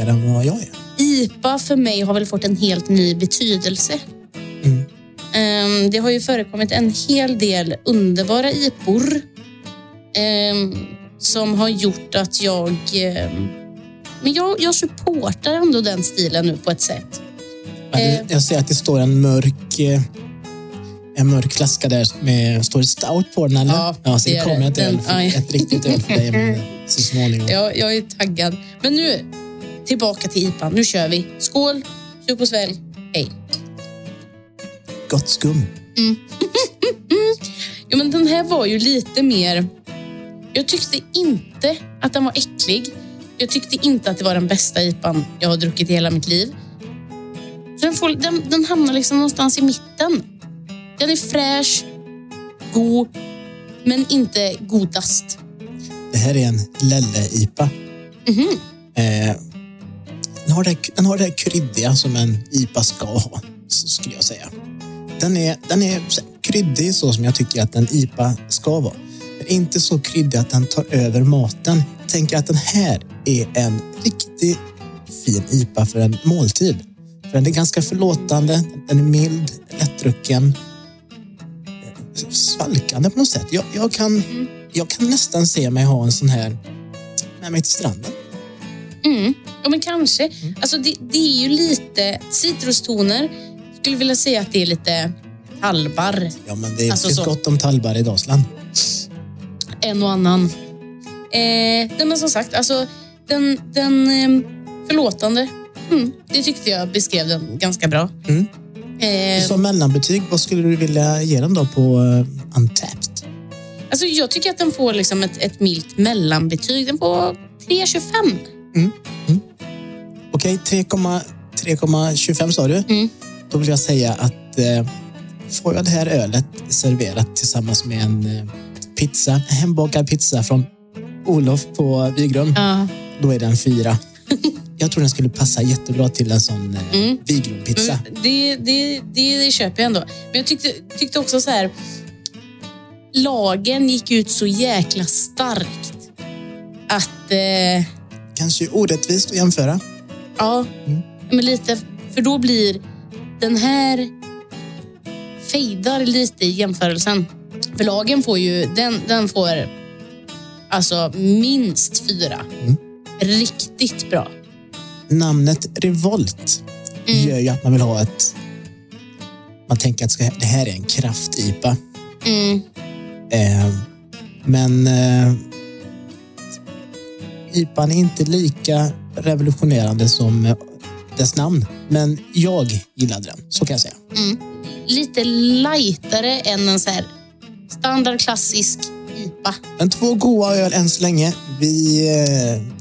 än vad jag är? IPA för mig har väl fått en helt ny betydelse. Mm. Ehm, Det har ju förekommit en hel del underbara IPor ehm, som har gjort att jag... Men jag, jag supportar ändå den stilen nu på ett sätt. Ja, det, Eh. jag ser att det står en mörk eh, en mörk flaska där med står det stout på den eller? Ja, ja så det det kommer ett, öl, ja, ja. ett riktigt öl för dig men, så småningom. Jag, jag är taggad. Men nu, tillbaka till IPA. Nu kör vi. Skål, tjup och svälj. Hej. Gott skum. Jo, men den här var ju lite mer... Jag tyckte inte att den var äcklig. Jag tyckte inte att det var den bästa IPAn jag har druckit i hela mitt liv. Så den, får, den, den hamnar liksom någonstans i mitten. Den är fräsch, god, men inte godast. Det här är en Lelle-IPA. Mhm. Eh, den, har det, den har det här kryddiga som en IPA ska ha, skulle jag säga. Den är, den är kryddig så som jag tycker att en IPA ska vara. Men inte så kryddig att den tar över maten. Tänker att den här är en riktigt fin IPA för en måltid. För den är ganska förlåtande, den är mild, lättdrucken. Svalkande på något sätt. Jag, jag, kan, jag kan nästan se mig ha en sån här med mig till stranden. Mm. Ja, men kanske. Alltså, det, det är ju lite citrustoner. Skulle vilja säga att det är lite tallbarr. Ja, men det Alltså finns så. gott om tallbarr i Dalsland. en och annan. Eh, nej, men som sagt, alltså, den, den eh, förlåtande, mm, det tyckte jag beskrev den ganska bra. Mm. Eh, Som mellanbetyg, vad skulle du vilja ge den då på uh, Untapped? alltså, jag tycker att den får liksom ett, ett milt mellanbetyg. Den får 3,25. Okej, 3,- 3,25 sa du. Mm. Då vill jag säga att eh, får jag det här ölet serverat tillsammans med en eh, pizza, en hembakad pizza från Olof på Vigrum, Ja. Då är den fyra. jag tror den skulle passa jättebra till en sån eh, Mm. Vigrum-pizza. Men Det, det, det, det köper jag ändå. Men jag tyckte, tyckte också så här... Lagen gick ut så jäkla starkt att... Eh, Kanske orättvist att jämföra. Ja, Mm. men lite. För då blir den här fejdar lite i jämförelsen. För lagen får ju, den, den får alltså minst fyra. Mm. Riktigt bra. Namnet Revolt Mm. gör ju att man vill ha ett... Man tänker att det här är en kraft-IPA. Mm. Eh, men eh, IPAn är inte lika revolutionerande som eh, dess namn. Men jag gillade den, så kan jag säga. Lite lightare än en så här standard klassisk IPA. Men två goa öl än så länge. Vi eh,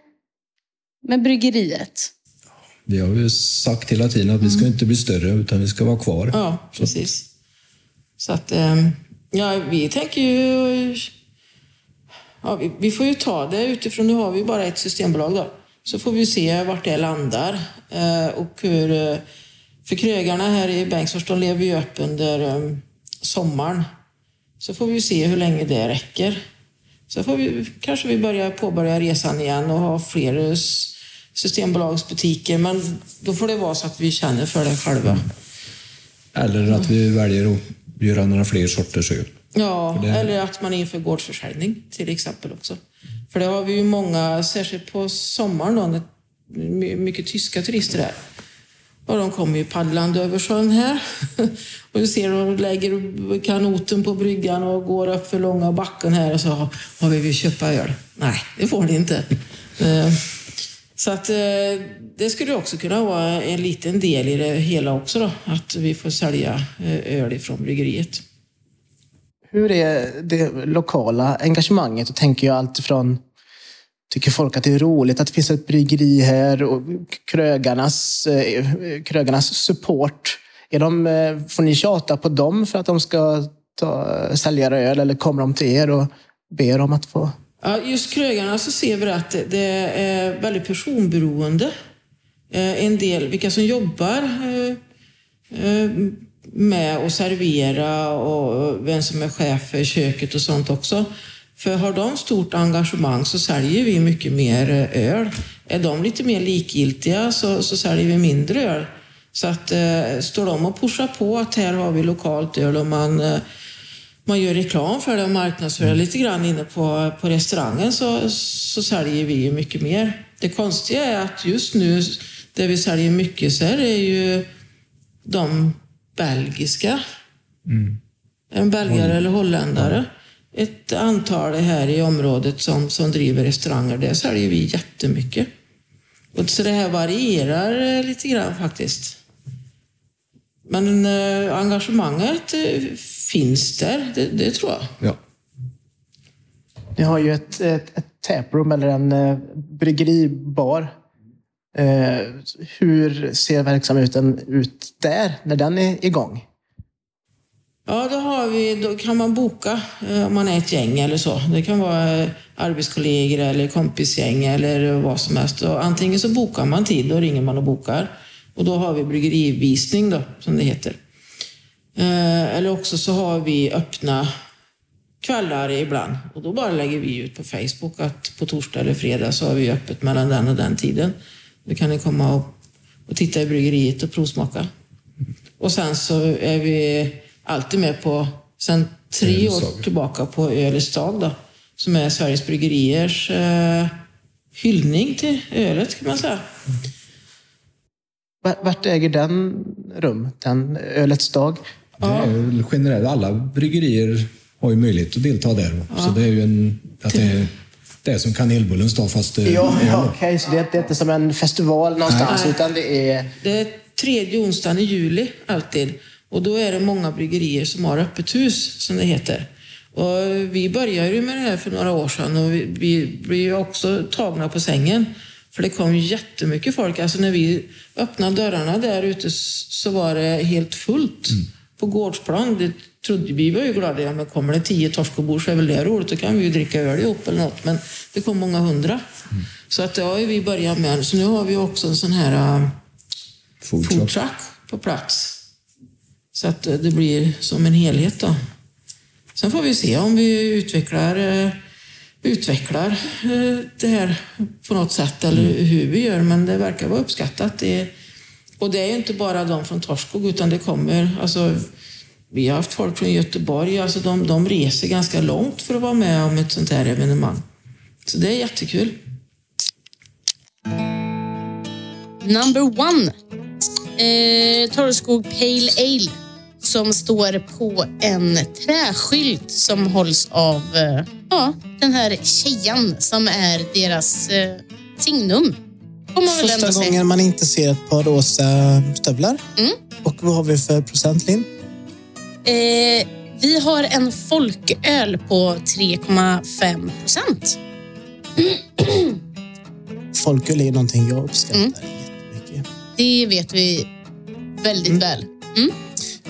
med bryggeriet? Vi har ju sagt hela tiden att vi ska inte bli större, utan vi ska vara kvar. Ja, precis. Så att, ehm, ja, vi tänker ju... Ja, vi, vi får ju ta det utifrån, nu har vi bara ett systembolag då. Så får vi se vart det landar eh, och hur... eh, För krögarna här i Bengtsfors, de lever ju upp under eh, sommaren. Så får vi se hur länge det räcker. Så får vi, kanske vi börjar påbörja resan igen och ha fler systembolagsbutiker. Men då får det vara så att vi känner för det själva. Eller att vi väljer att göra några fler sorters öl. Ja, det- eller att man inför gårdsförsäljning till exempel också. För det har vi ju många, särskilt på sommaren då, när mycket tyska turister där. Och de kommer ju paddlande över sjön här. och du ser de lägger kanoten på bryggan och går upp för långa backen här och så har har vi vill köpa öl. Nej, det får ni inte. Så att eh, det skulle också kunna vara en liten del i det hela också då. Att vi får sälja eh, öl ifrån bryggeriet. Hur är det lokala engagemanget? Då tänker jag allt från Tycker folk att det är roligt att det finns ett bryggeri här och krögarnas, eh, krögarnas support? Är de, får ni tjata på dem för att de ska ta, sälja öl eller kommer de till er och ber om att få? Ja, just krögarna så ser vi att det- är väldigt personberoende. Eh, en del, vilka som jobbar eh, eh, med att servera och vem som är chef för köket och sånt också. För har de stort engagemang så säljer vi mycket mer öl. Är de lite mer likgiltiga så, så säljer vi mindre öl. Så att eh, står de och pushar på att här har vi lokalt öl och man eh, man gör reklam för det och marknadsför det lite grann inne på, på restaurangen så, så säljer vi ju mycket mer. Det konstiga är att just nu, det vi säljer mycket så är det ju de belgiska. En belgare eller holländare. Ett antal här i området som, som driver restauranger, det säljer vi jättemycket. Och så det här varierar eh, lite grann faktiskt. Men eh, engagemanget eh, finns där, det, det tror jag. Ja. Ni har ju ett, ett, ett taproom eller en eh, bryggeribar. Eh, hur ser verksamheten ut där när den är igång? Ja, då, har vi, då kan man boka eh, om man är ett gäng eller så. Det kan vara eh, arbetskollegor eller kompisgäng eller vad som helst. Och antingen så bokar man tid, då ringer man och bokar. Och då har vi bryggerivisning då, som det heter. Eh, Eller också så har vi öppna kvällar ibland. Och då bara lägger vi ut på Facebook att på torsdag eller fredag så har vi öppet mellan den och den tiden. Då kan ni komma och, och titta i bryggeriet och provsmaka. Och sen så är vi alltid med på, sen tre år tillbaka på Ölets dag då. Som är Sveriges Bryggeriers eh, hyllning till ölet kan man säga. Var- Vart äger den rum? Den ölets dag? Det är ju generellt, alla bryggerier har ju möjlighet att delta där. Så det är ju en, att det är, det är som kanelbullens dag fast det Ja, ja okej. Så det är, det är inte som en festival någonstans, Nej. utan det är... Det är tredje onsdagen i juli alltid. Och då är det många bryggerier som har öppet hus, som det heter. Och vi började ju med det här för några år sedan och vi, vi blev ju också tagna på sängen. För det kom jättemycket folk. Alltså när vi öppnade dörrarna där ute så var det helt fullt på gårdsplan. Det trodde vi var ju glada. Ja, men kommer det tio torskobor så är väl det roligt. Då kan vi ju dricka öl ihop eller något. Men det kom många hundra. Så att det har ju vi börjat med. Så nu har vi också en sån här uh, Food food truck. truck på plats. Så att eh, det blir som en helhet då. Sen får vi se om vi utvecklar, eh, utvecklar det här på något sätt eller hur vi gör. Men det verkar vara uppskattat. Det, och det är ju inte bara de från Torskog utan det kommer, alltså vi har haft folk från Göteborg, alltså de, de reser ganska långt för att vara med om ett sånt här evenemang. Så det är jättekul. Number one. Eh, Torrskog Pale Ale som står på en träskylt som hålls av eh, ja, den här tjejan som är deras eh, signum. Får man väl ändå Första säga. gången man inte ser ett par rosa stövlar. Mm. Och vad har vi för procent, Linn? Eh, vi har en folköl på 3,5 procent. Folköl är någonting jag uppskattar Mm. jättemycket. Det vet vi väldigt väl. Mm.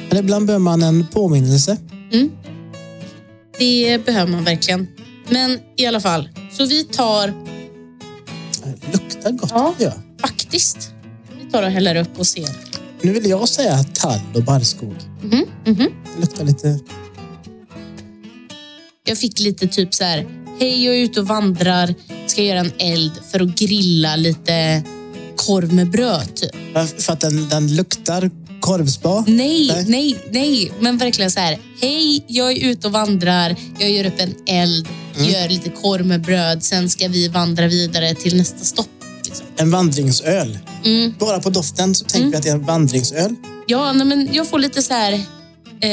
Men ibland behöver man en påminnelse. Det behöver man verkligen. Men i alla fall, så vi tar luktar gott, Ja. faktiskt, vi tar och häller upp och ser. Nu vill jag säga tall och barrskog. Mhm, mhm. Det luktar lite... Jag fick lite typ så här, hej jag är ute och vandrar, ska göra en eld för att grilla lite korv med bröd. Typ. För att den, den luktar korvspa. Nej, Nej. nej, nej, men verkligen så här, hej jag är ute och vandrar, jag gör upp en eld, gör lite korv med bröd, sen ska vi vandra vidare till nästa stopp. En vandringsöl. Mm. Bara på doften så tänker vi att det är en vandringsöl. Ja, nej, men jag får lite så här, eh,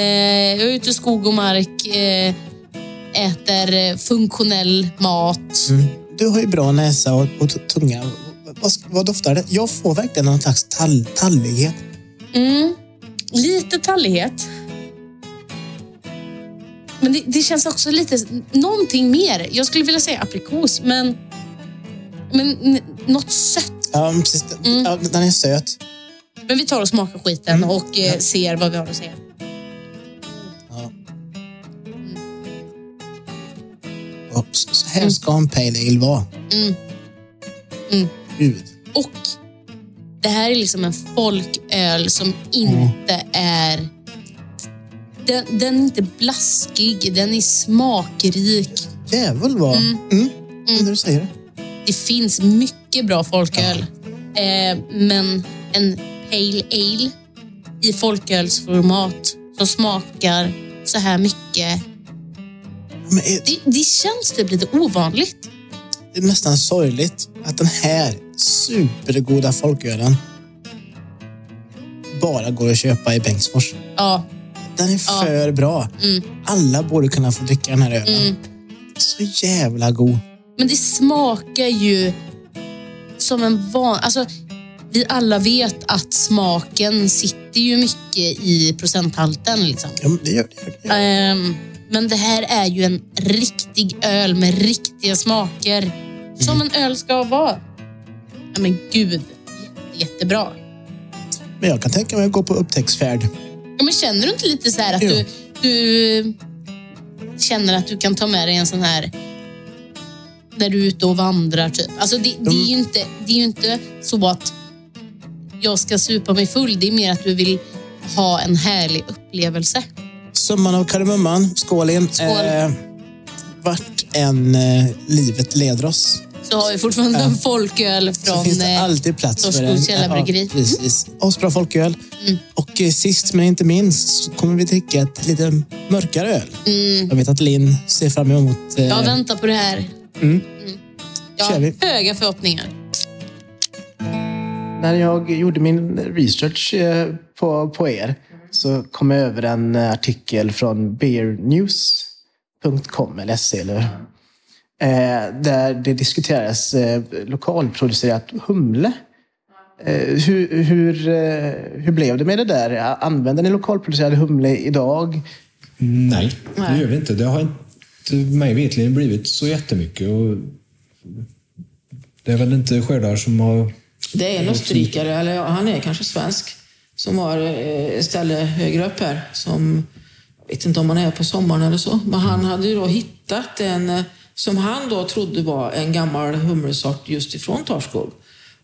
jag är ute i skog och mark, eh, äter eh, funktionell mat. Mm. Du har ju bra näsa och, och tunga. Vad, vad doftar det? Jag får verkligen någon slags tall, tallighet. Mm. Lite tallighet. Men det, det känns också lite, någonting mer. Jag skulle vilja säga aprikos, men, men något sött. Ja, precis. Mm. Ja, den är söt. Men vi tar och smakar skiten och eh, ser vad vi har att säga. Ja. Och så här ska en pale ale vara. Mm. Mm. Gud. Och det här är liksom en folköl som inte är... Den, den är inte blaskig, den är smakrik. Jävel vad... Mm. Mm. När du säger det. Finns mycket bra folköl. Eh, men en pale ale i folkölsformat som smakar så här mycket. Är, Det, det känns typ lite ovanligt. det är nästan sorgligt att den här supergoda folkölen bara går att köpa i Bengtsfors. Ja, Den är Ja. för bra. Mm. Alla borde kunna få dricka den här ölen. Mm. Så jävla god. Men det smakar ju som en van... Alltså, vi alla vet att smaken sitter ju mycket i procenthalten. Liksom. Ja, men det gör det. Gör det. Ehm, men det här är ju en riktig öl med riktiga smaker. Som en öl ska vara. Ja, men gud, jätte, jättebra. Men jag kan tänka mig att gå på upptäcktsfärd. Ja, men känner du inte lite så här att Jo. du, du känner att du kan ta med dig en sån här när du är ute och vandrar? Typ. Alltså det, det, är ju inte, det är ju inte så att jag ska supa mig full. Det är mer att du vill ha en härlig upplevelse. Summan av kardemumman, skålen. Skål. Eh, vart än eh, livet leder oss. Så har vi fortfarande en folköl Så från... finns det eh, alltid plats för en... Ja, precis. Asbra folköl. Mm. Och eh, sist men inte minst så kommer vi dricka ett lite mörkare öl. Mm. Jag vet att Linn ser fram emot... Eh, Jag väntar på det här. Mm. Jag Kör har höga förhoppningar. När jag gjorde min research eh, på, på er så kom jag över en artikel från beernews.com eller SC eller eh, där det diskuteras eh, lokalproducerat humle. Eh, hur, hur, eh, hur blev det med det där? Använder ni lokalproducerad humle idag? Nej, det gör vi inte. Det har inte mig vetligen blivit så jättemycket. Och det är väl inte skördar som har... Det är en österrikare, eller han är kanske svensk, som har eh, ett ställe högre upp här. Som, jag vet inte om han är på sommaren eller så, men han hade ju då hittat en eh, som han då trodde var en gammal humlesort just ifrån Torskog.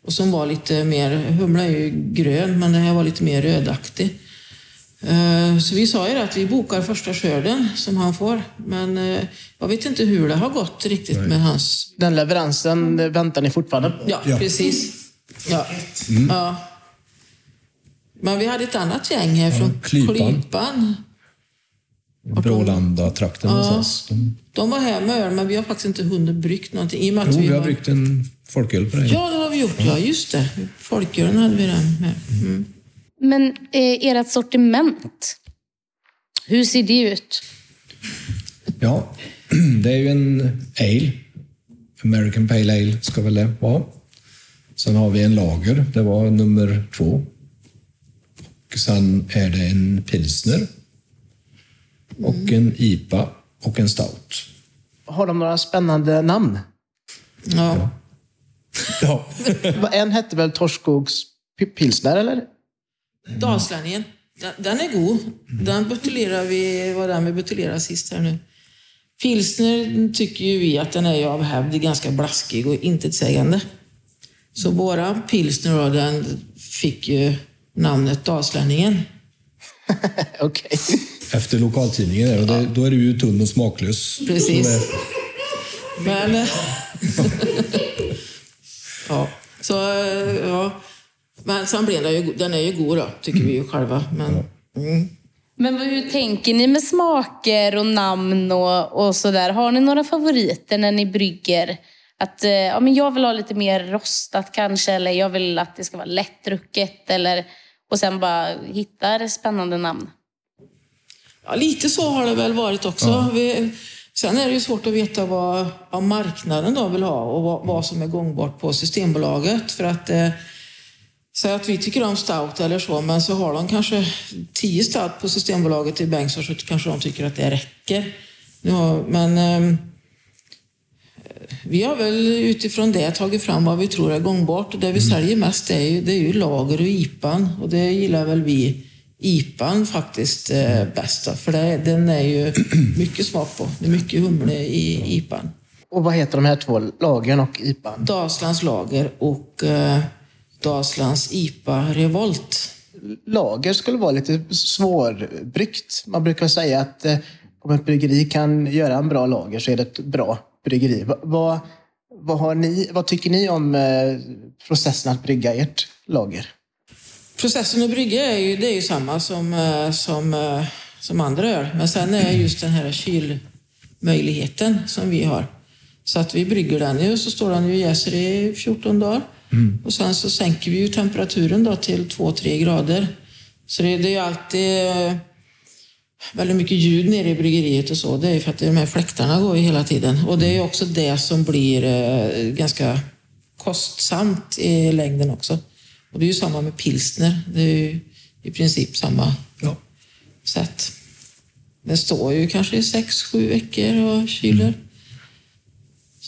Och som var lite mer, humla är ju grön, men den här var lite mer rödaktig. Eh, Så vi sa ju att vi bokar första skörden som han får. Men eh, jag vet inte hur det har gått riktigt med hans Den leveransen eh, väntar ni fortfarande på? Ja, Ja. precis. Ja. ja. Men vi hade ett annat gäng här från Klypan. Klypan. Brålanda-trakten någonstans. De, De var här med öl, men vi har faktiskt inte hunnit bryggt någonting. I och med att jo, vi har har- bryggt en folköl på det. Ja, det har vi gjort. Ja, just det. Folkölen hade vi den med. Mm. Men eh, ert sortiment, hur ser det ut? Ja, det är ju en ale. American Pale Ale ska väl det vara. Sen har vi en lager, det var nummer två. Och sen är det en pilsner. Och en IPA och en stout. Har de några spännande namn? Ja. Ja. Va- En hette väl Torskogs pilsner, eller? Dalslänningen. Den, den är god. Den buteljerar vi, var den vi buteljerade sist här nu. Pilsner tycker ju vi att den är ju av hävd ganska blaskig och intetsägande. Så våra pilsner då, den fick ju namnet Dalslänningen. Okej. Efter lokaltidningen där, och det, då är det ju tunn och smaklös. Precis. Är- Men... ja, så eh, ja. Men sen blev den ju, den är ju god då, tycker vi ju själva. Men, mm. Men vad- hur tänker ni med smaker och namn och, och sådär? Har ni några favoriter när ni brygger? Att eh, ja, men jag vill ha lite mer rostat kanske, eller jag vill att det ska vara lättdrucket. Eller, och sen bara hitta spännande namn. Ja, lite så har det väl varit också. Vi, sen är det ju svårt att veta vad, vad marknaden då vill ha och vad, vad som är gångbart på Systembolaget. För att eh, säga att vi tycker om stout eller så, men så har de kanske tio stout på Systembolaget i Bengtsfors så kanske de tycker att det räcker. Ja, men eh, vi har väl utifrån det tagit fram vad vi tror är gångbart. Och det vi säljer mest är ju, det är ju lager och IPan. Och det gillar väl vi IPan faktiskt eh, bäst. För det, den är ju mycket smak på. Det är mycket humle i IPan. Och vad heter de här två? Lagern och IPAn? Dalslands lager och eh, Dalslands IPA Revolt. Lager skulle vara lite svårbryggt. Man brukar säga att eh, om ett bryggeri kan göra en bra lager så är det ett bra bryggeri. Va- Vad, vad, ni, vad tycker ni om eh, processen att brygga ert lager? Processen att brygga är ju, det är ju samma som, eh, som, som andra öl. Men sen är just den här kylmöjligheten som vi har. Så att vi brygger den ju, så står den ju och jäser i 14 dagar. Och sen så sänker vi ju temperaturen då till 2-3 grader. Så det, det är ju alltid eh, väldigt mycket ljud nere i bryggeriet och så. Det är ju för att de här fläktarna går ju hela tiden. Och det är ju också det som blir eh, ganska kostsamt i längden också. Och det är ju samma med pilsner. Det är ju i princip samma Ja. sätt. Den står ju kanske i sex, sju veckor och kyler.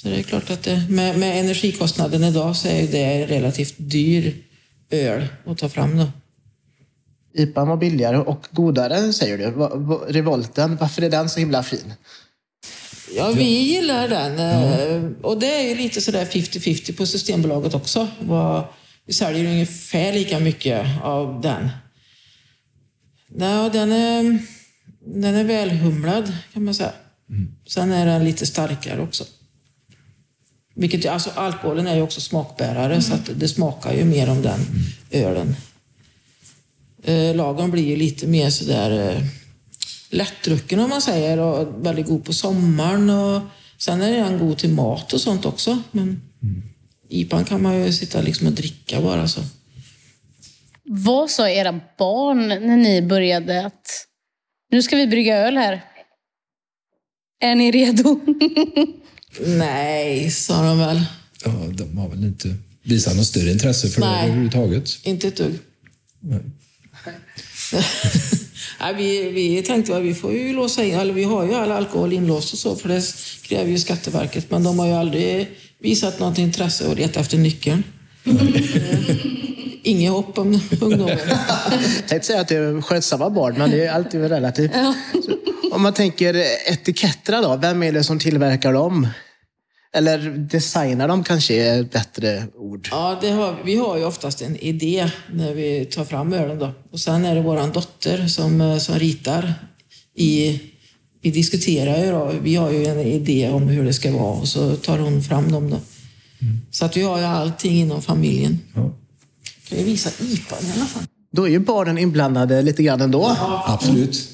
Så det är klart att det, med, med energikostnaden idag så är det relativt dyr öl att ta fram då. IPAn var billigare och godare säger du. Revolten, varför är den så himla fin? Ja, vi gillar den. eh, Och det är ju lite sådär 50-50 på Systembolaget också. Vi säljer ju ungefär lika mycket av den. Nej, den är, den är välhumlad kan man säga. Sen är den lite starkare också. Vilket, alltså alkoholen är ju också smakbärare så att det smakar ju mer om den ölen. Eh, Lagern blir ju lite mer sådär eh, lättdrucken om man säger och väldigt god på sommaren. Och sen är den god till mat och sånt också. Men IPAn kan man ju sitta liksom och dricka bara så. Vad sa era barn när ni började att nu ska vi brygga öl här? Är ni redo? Nej, sa de väl. Ja, de har väl inte visat något större intresse för Nej. det överhuvudtaget. Inte ett dugg. Nej. Nej, vi, vi tänkte att vi får ju låsa in, eller vi har ju all alkohol inlåst och så, för det kräver ju Skatteverket. Men de har ju aldrig visat något intresse och letat efter nyckeln. Inget hopp om ungdomen. Jag tänkte säga att det är skötsamma barn, men det är alltid relativt. Om man tänker etiketterna då, vem är det som tillverkar dem? Eller designar dem kanske är ett bättre ord. Ja, det har, vi har ju oftast en idé när vi tar fram ölen då. Och sen är det våran dotter som, eh, som ritar i... Vi diskuterar ju då. Vi har ju en idé om hur det ska vara och så tar hon fram dem då. Så att vi har ju allting inom familjen. Ja. Kan jag visa IPAn i alla fall? Då är ju barnen inblandade lite grann ändå. Absolut.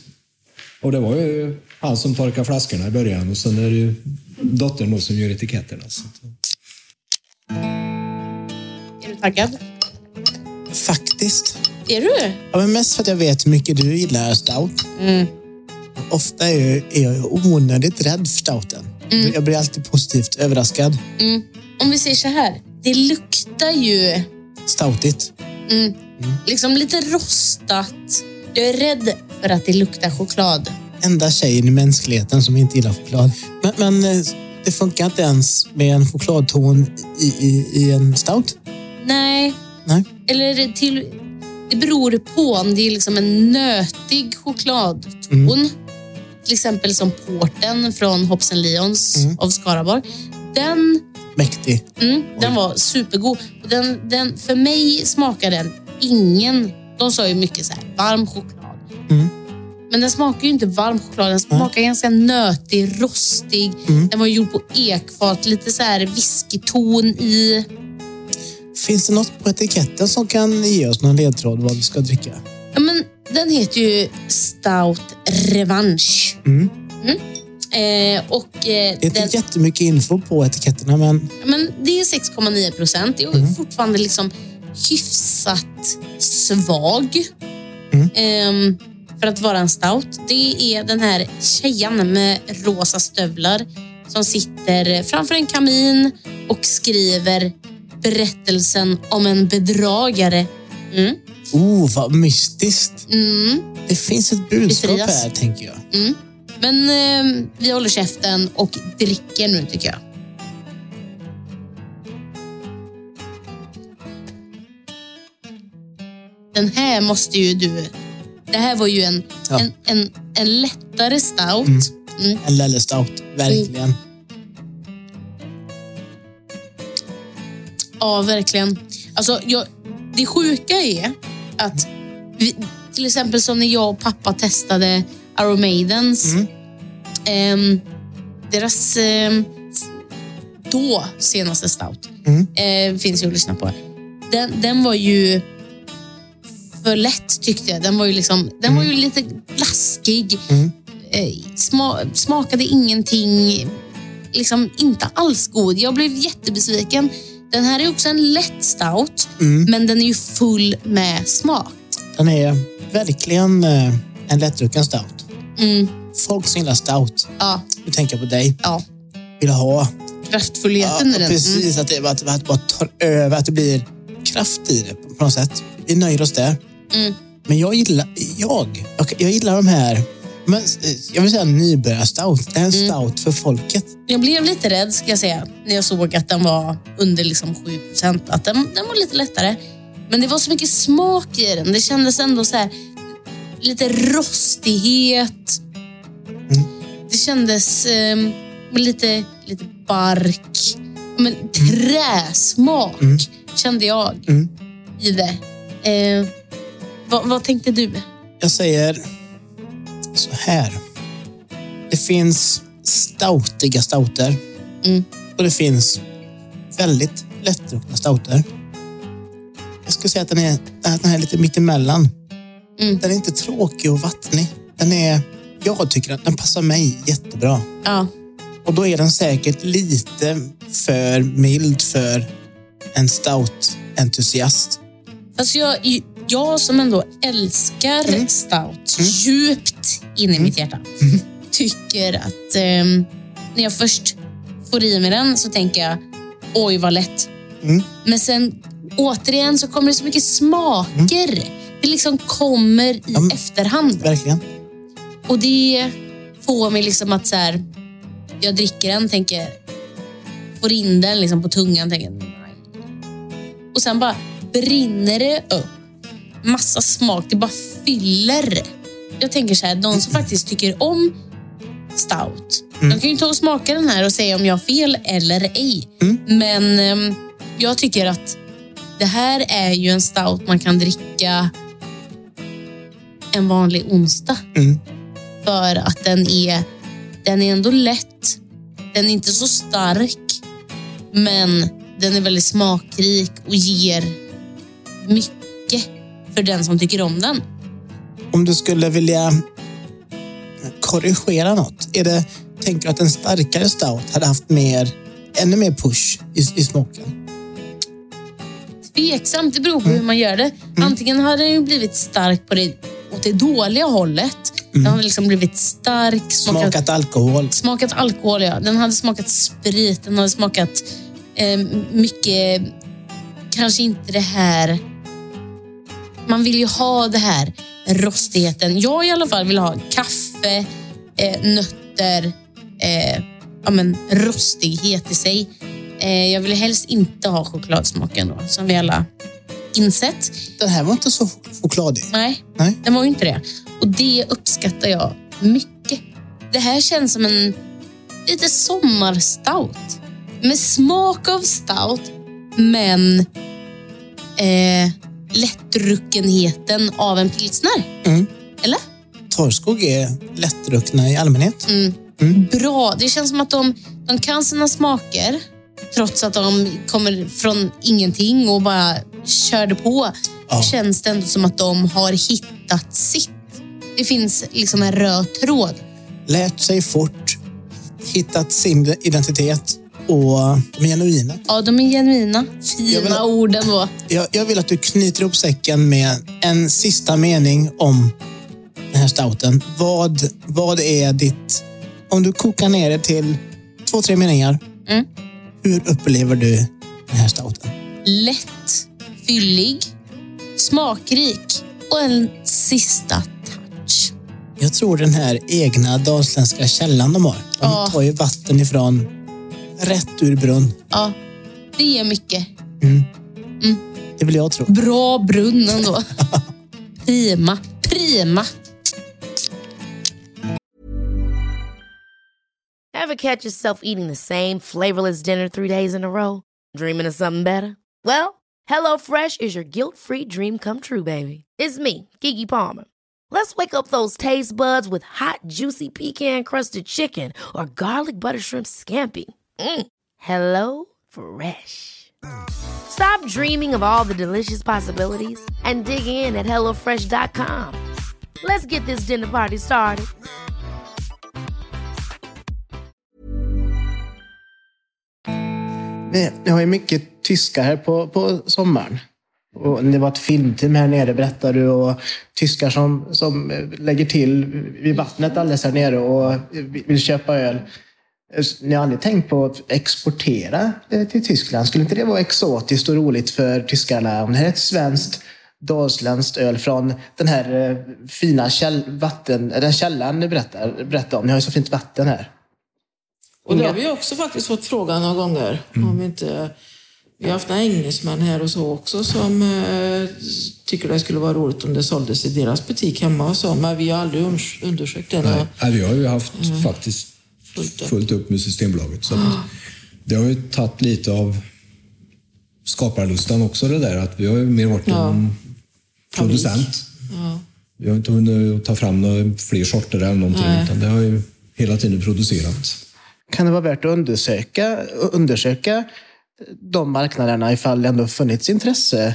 Och det var ju han som torkade flaskorna i början och sen är det ju dottern då som gör etiketterna. Så. att- Är du taggad? Faktiskt. Är du? Ja, men mest för att jag vet hur mycket du gillar stout. Mm. Ofta är jag, är jag onödigt rädd för stouten. Jag blir alltid positivt överraskad. Mm. Om vi säger så här. Det luktar ju Stoutigt. liksom lite rostat. Jag är rädd för att det luktar choklad. Enda tjejen i mänskligheten som inte gillar choklad. Men, men eh, det funkar inte ens med en chokladton i, i, i en stout? Nej, Nej. eller till... Det beror på om det är liksom en nötig chokladton. Till exempel som porten från Hops Lions av Skaraborg. Den, Mäktig. mm, den var supergod. Den, den, för mig smakar den ingen... De sa ju mycket så här, varm choklad. Mm. Men den smakar ju inte varm choklad. Den smakar ganska nötig, rostig. Den var gjord på ekfat. Lite så här whiskyton i. Finns det något på etiketten som kan ge oss någon ledtråd vad vi ska dricka? Ja, men den heter ju Stout Revanche. Mm. Mm. Eh, och eh, Det är den, inte jättemycket info på etiketterna, men ja, men det är 6,9 procent. Det är Mm. fortfarande liksom hyfsat svag. Mm. Ehm, för att vara en stout. Det är den här tjejen med rosa stövlar som sitter framför en kamin och skriver berättelsen om en bedragare. Mm. oh, vad mystiskt. Mm. Det finns ett budskap Befrias. här, tänker jag. Mm. Men eh, vi håller käften och dricker nu tycker jag. Den här måste ju du... Det här var ju en, Ja. en, en, en lättare stout. Mm. En Lelle-stout, verkligen. Ja, verkligen. Alltså, jag, det sjuka är att vi, till exempel som när jag och pappa testade Iron Maidens. ehm, deras s- då senaste stout eh, finns ju att lyssna på. Den, den var ju för lätt tyckte jag. Den var ju, liksom, den var ju lite blaskig. Eh, sma, smakade ingenting. Liksom inte alls god. Jag blev jättebesviken. Den här är också en lätt stout, men den är ju full med smak. Den är verkligen eh, en lättdrucken stout. Mm, Folk som gillar stout, ja, nu tänker jag på dig, ja. vill ha Kraftfullheten i den. Mm. precis, att, det, att, det- att det bara tar över, att det blir kraft i det på något sätt. Vi nöjer oss där. Mm. Men jag gillar, jag, jag, gillar de här, men, eh, jag vill säga nybörjarstout. Det är en Mm. stout för folket. Jag blev lite rädd ska jag säga när jag såg att den var under liksom 7 procent. Att den, den var lite lättare. Men det var så mycket smak i den. Det kändes ändå så här lite rostighet. Det kändes eh, lite, lite bark. Men träsmak kände jag Mm. i det. Eh, vad, vad tänkte du? Jag säger så här. Det finns stoutiga stouter Mm. och det finns väldigt lättdruckna stouter. Jag skulle säga att den är, att den här är lite mittemellan. Mm. Den är inte tråkig och vattnig. Den är, jag tycker att den passar mig jättebra. Ja, Och då är den säkert lite för mild för en stout-entusiast. Alltså jag, jag som ändå älskar stout djupt in i mitt hjärta tycker att ehm, när jag först får i mig den så tänker jag oj vad lätt. Mm. Men sen återigen så kommer det så mycket smaker. Det är liksom kommer i men- efterhand. Verkligen. Och det får mig liksom att så här, jag dricker den, tänker, får in den liksom på tungan, tänker nej. Och sen bara brinner det upp. Massa smak, det bara fyller. Jag tänker så här, de som faktiskt tycker om stout, de kan ju ta och smaka den här och säga om jag har fel eller ej. Men ehm, jag tycker att det här är ju en stout man kan dricka en vanlig onsdag. Mm. För att den är, den är ändå lätt. Den är inte så stark. Men den är väldigt smakrik och ger mycket för den som tycker om den. Om du skulle vilja korrigera något, är det, tänker du att en starkare stout hade haft mer, ännu mer push i, i smaken? Tveksamt, det beror på hur man gör det. Antingen hade den ju blivit stark på det, åt det dåliga hållet. Den hade liksom blivit stark, smakat, Smakat alkohol? smakat alkohol. Ja. Den hade smakat sprit, den hade smakat eh, mycket, kanske inte det här... Man vill ju ha det här rostigheten. Jag i alla fall vill ha kaffe, eh, nötter, eh, ja, men, rostighet i sig. Eh, jag vill helst inte ha chokladsmaken då, som vi alla insett. Den här var inte så chokladig. Nej, Nej. den var ju inte det. Och det uppskattar jag mycket. Det här känns som en lite sommarstout. Med smak av stout, men eh, lättdruckenheten av en pilsner. Mm. Eller? Torrskog är lättdruckna i allmänhet. Mm. Bra. Det känns som att de, de kan sina smaker trots att de kommer från ingenting och bara körde på. Ja. Känns det ändå som att de har hittat sitt. Det finns liksom en röd tråd. Lärt sig fort, hittat sin identitet och de är genuina. Ja, de är genuina. Jag vill- Fina orden då. Jag, jag vill att du knyter ihop säcken med en sista mening om den här stouten. Vad, vad är ditt... Om du kokar ner det till två, tre meningar. Mm. Hur upplever du den här stouten? Lätt, fyllig, smakrik och en sista touch. Jag tror den här egna dalsländska källan de har. De Ja. tar ju vatten ifrån rätt ur brunn. Ja, det ger mycket. Mm. Mm. Det vill jag tro. Bra brunn ändå. Prima, prima. Ever catch yourself eating the same flavorless dinner three days in a row? Dreaming of something better? Well, HelloFresh is your guilt-free dream come true, baby. It's me, Kiki Palmer. Let's wake up those taste buds with hot, juicy pecan-crusted chicken or garlic butter shrimp scampi. Mm. Hello Fresh. Stop dreaming of all the delicious possibilities and dig in at HelloFresh.com. Let's get this dinner party started. Vi, har ju mycket tyskar här på, på sommaren. Och det var ett filmteam här nere, berättar du. Och tyskar som, som lägger till vid vattnet alldeles här nere och vill köpa öl. Eh, Ni har aldrig tänkt på att exportera eh, till Tyskland? Skulle inte det vara exotiskt och roligt för tyskarna? Om det här är ett svenskt dalsländskt öl från den här eh, fina käll, vatten, den källan ni berättar, berättar om. Ni har ju så fint vatten här. Och det har vi också faktiskt fått frågan några gånger. Om vi, inte, vi har haft några engelsmän här och så också som eh, tycker det skulle vara roligt om det såldes i deras butik hemma och så. Men vi har aldrig undersökt det. Nej, vi har ju haft faktiskt Fullt upp. fullt upp med Systembolaget. Så att det har ju tagit lite av skaparlustan också det där. Att vi har ju mer varit Ja. en producent. Vi har inte hunnit ta fram några fler sorter eller någonting. Nej. Utan det har ju hela tiden producerat. kan det vara värt att undersöka, undersöka de marknaderna ifall det ändå funnits intresse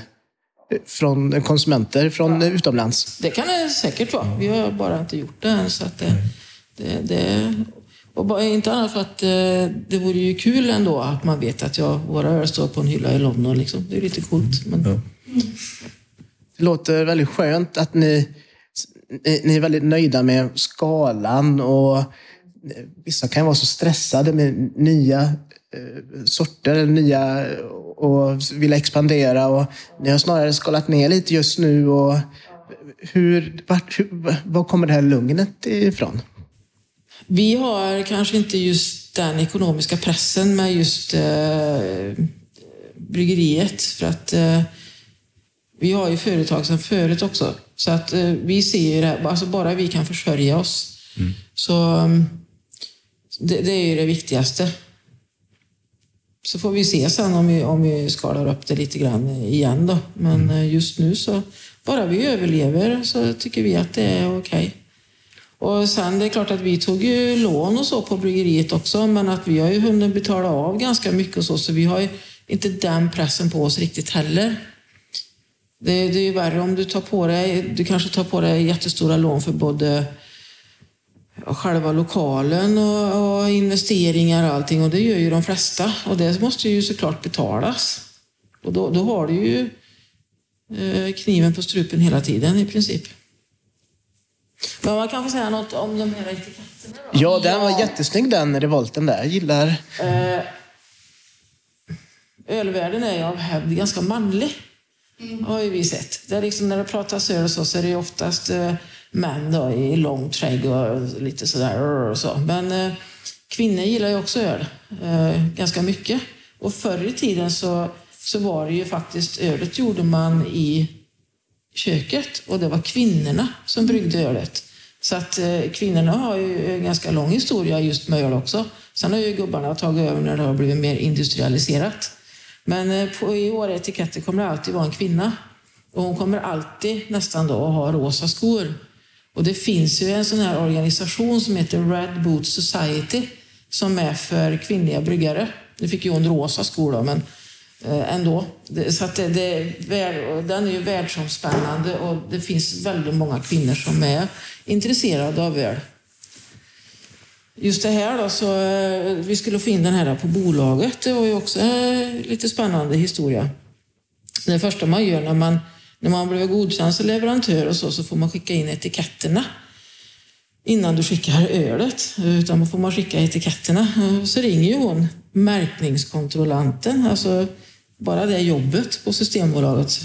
från konsumenter från utomlands. det kan det säkert vara. Vi har bara inte gjort det än. Så att det, det, det, och bara, inte annat för att eh, det vore ju kul ändå att man vet att ja, våra öl står på en hylla i London. Liksom. Det är lite coolt. Men, Ja. Det låter väldigt skönt att ni, ni, ni är väldigt nöjda med skalan och vissa kan vara så stressade med nya eh, sorter, eller nya och vill expandera och ni har snarare skalat ner lite just nu och hur, vart, hur, var kommer det här lugnet ifrån? Vi har kanske inte just den ekonomiska pressen med just eh, bryggeriet. För att eh, vi har ju företag sedan förut också. Så att eh, vi ser ju det alltså bara vi kan försörja oss. Så mm, det, det är ju det viktigaste. Så får vi se sen om vi, om vi skalar upp det lite grann igen då. Men eh, just nu så, bara vi överlever så tycker vi att det är okej. Och sen det är klart att vi tog ju lån och så på bryggeriet också, men att vi har ju hunnit betala av ganska mycket och så, så vi har ju inte den pressen på oss riktigt heller. Det, det är ju värre om du tar på dig, du kanske tar på dig jättestora lån för både själva lokalen och, och investeringar och allting och det gör ju de flesta och det måste ju såklart betalas. Och då, då har du ju eh, kniven på strupen hela tiden i princip. Men man kan få säga något om de här etiketterna? Ja, den var jättesnygg den revolten där. Jag gillar... Eh, ölvärlden är ju av hävd ganska manlig. har ju vi sett. Det är liksom, när det pratas öl så, så är det ju oftast eh, män då, i lång skägg och lite sådär. Och så. Men eh, kvinnor gillar ju också öl eh, ganska mycket. Och förr i tiden så, så var det ju faktiskt, ölet gjorde man i köket och det var kvinnorna som bryggde ölet. Så att eh, kvinnorna har ju en ganska lång historia just med öl också. Sen har ju gubbarna tagit över när det har blivit mer industrialiserat. Men eh, på, i våra etiketter kommer det alltid vara en kvinna. Och hon kommer alltid nästan då att ha rosa skor. Och det finns ju en sån här organisation som heter Red Boot Society som är för kvinnliga bryggare. Nu fick ju hon rosa skor då, men Eh, ändå. Så att det, det, är den är ju världsomspännande och det finns väldigt många kvinnor som är intresserade av öl. Just det här då, så eh, vi skulle få in den här på bolaget. Det var ju också en lite spännande historia. Det första man gör när man, när man blir godkänd som leverantör och så, så får man skicka in etiketterna innan du skickar ölet. Utan då får man skicka etiketterna. Så ringer ju hon märkningskontrollanten, alltså bara det jobbet på Systembolaget,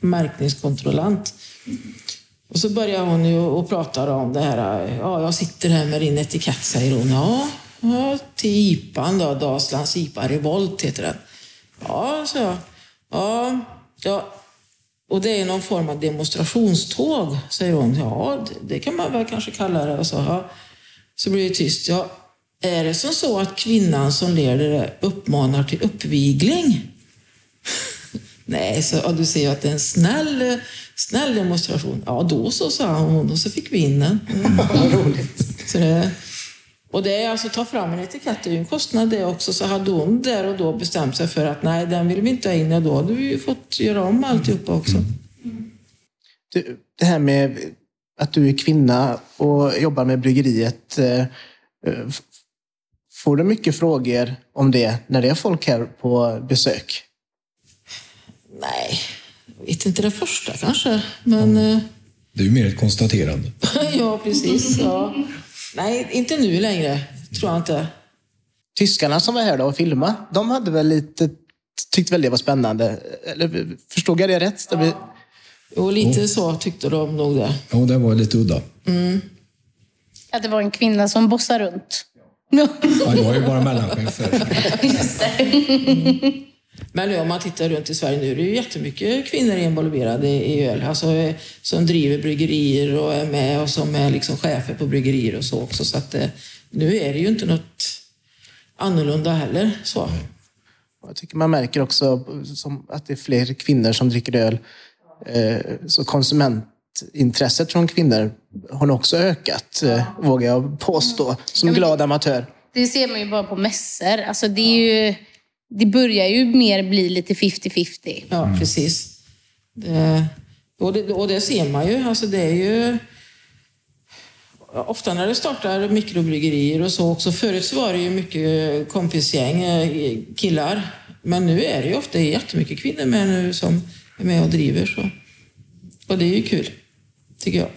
märkningskontrollant. Och så börjar hon ju och prata om det här. Ja, jag sitter här med din etikett, säger hon. Ja, ja till IPAn då, Dalslands IPA Revolt heter den. Ja, så jag. Ja, ja. Och det är någon form av demonstrationståg, säger hon. Ja, det, det kan man väl kanske kalla det. Och så, ja. så blir det tyst. Ja, är det som så att kvinnan som leder det uppmanar till uppvigling? Nej, så, ja, du ser ju att det är en snäll, snäll demonstration. Ja, då så, sa hon och så fick vi in den. Mm. Roligt. Så det, och det är alltså ta fram en etikett, det är ju en kostnad det också. Så hade hon där och då bestämt sig för att nej, den vill vi inte ha in, ja, då hade vi ju fått göra om alltihopa också. Du, det här med att du är kvinna och jobbar med bryggeriet. eh, Får du mycket frågor om det när det är folk här på besök? Nej, jag vet inte det första kanske, men eh, Det är ju mer ett konstaterande. ja, precis. Ja. Nej, inte nu längre, tror jag inte. Tyskarna som var här då och filmade, de hade väl lite, tyckte väl det var spännande? Eller förstod jag det rätt? Blir- Och lite så tyckte de nog det. Ja, det var lite udda. Att det var en kvinna som bossar runt. Ja, jag är ju bara mellanchef. Just det. Men nu, om man tittar runt i Sverige nu, det är ju jättemycket kvinnor involverade i öl. Alltså, eh, som driver bryggerier och är med och som är liksom chefer på bryggerier och så också. Så att, eh, nu är det ju inte något annorlunda heller. Så. Jag tycker man märker också att det är fler kvinnor som dricker öl. Eh, Så konsumentintresset från kvinnor har nog också ökat, vågar jag påstå, som glad amatör. Det ser man ju bara på mässor. Alltså det, är ju, det börjar ju mer bli lite 50-50. Ja, precis. Det, och, det, och det ser man ju. Alltså det är ju... Ofta när det startar mikrobryggerier och så också. Förut så var det ju mycket kompisgäng, eh, killar. Men nu är det ju ofta jättemycket kvinnor med nu som är med och driver. Så. Och det är ju kul, tycker jag.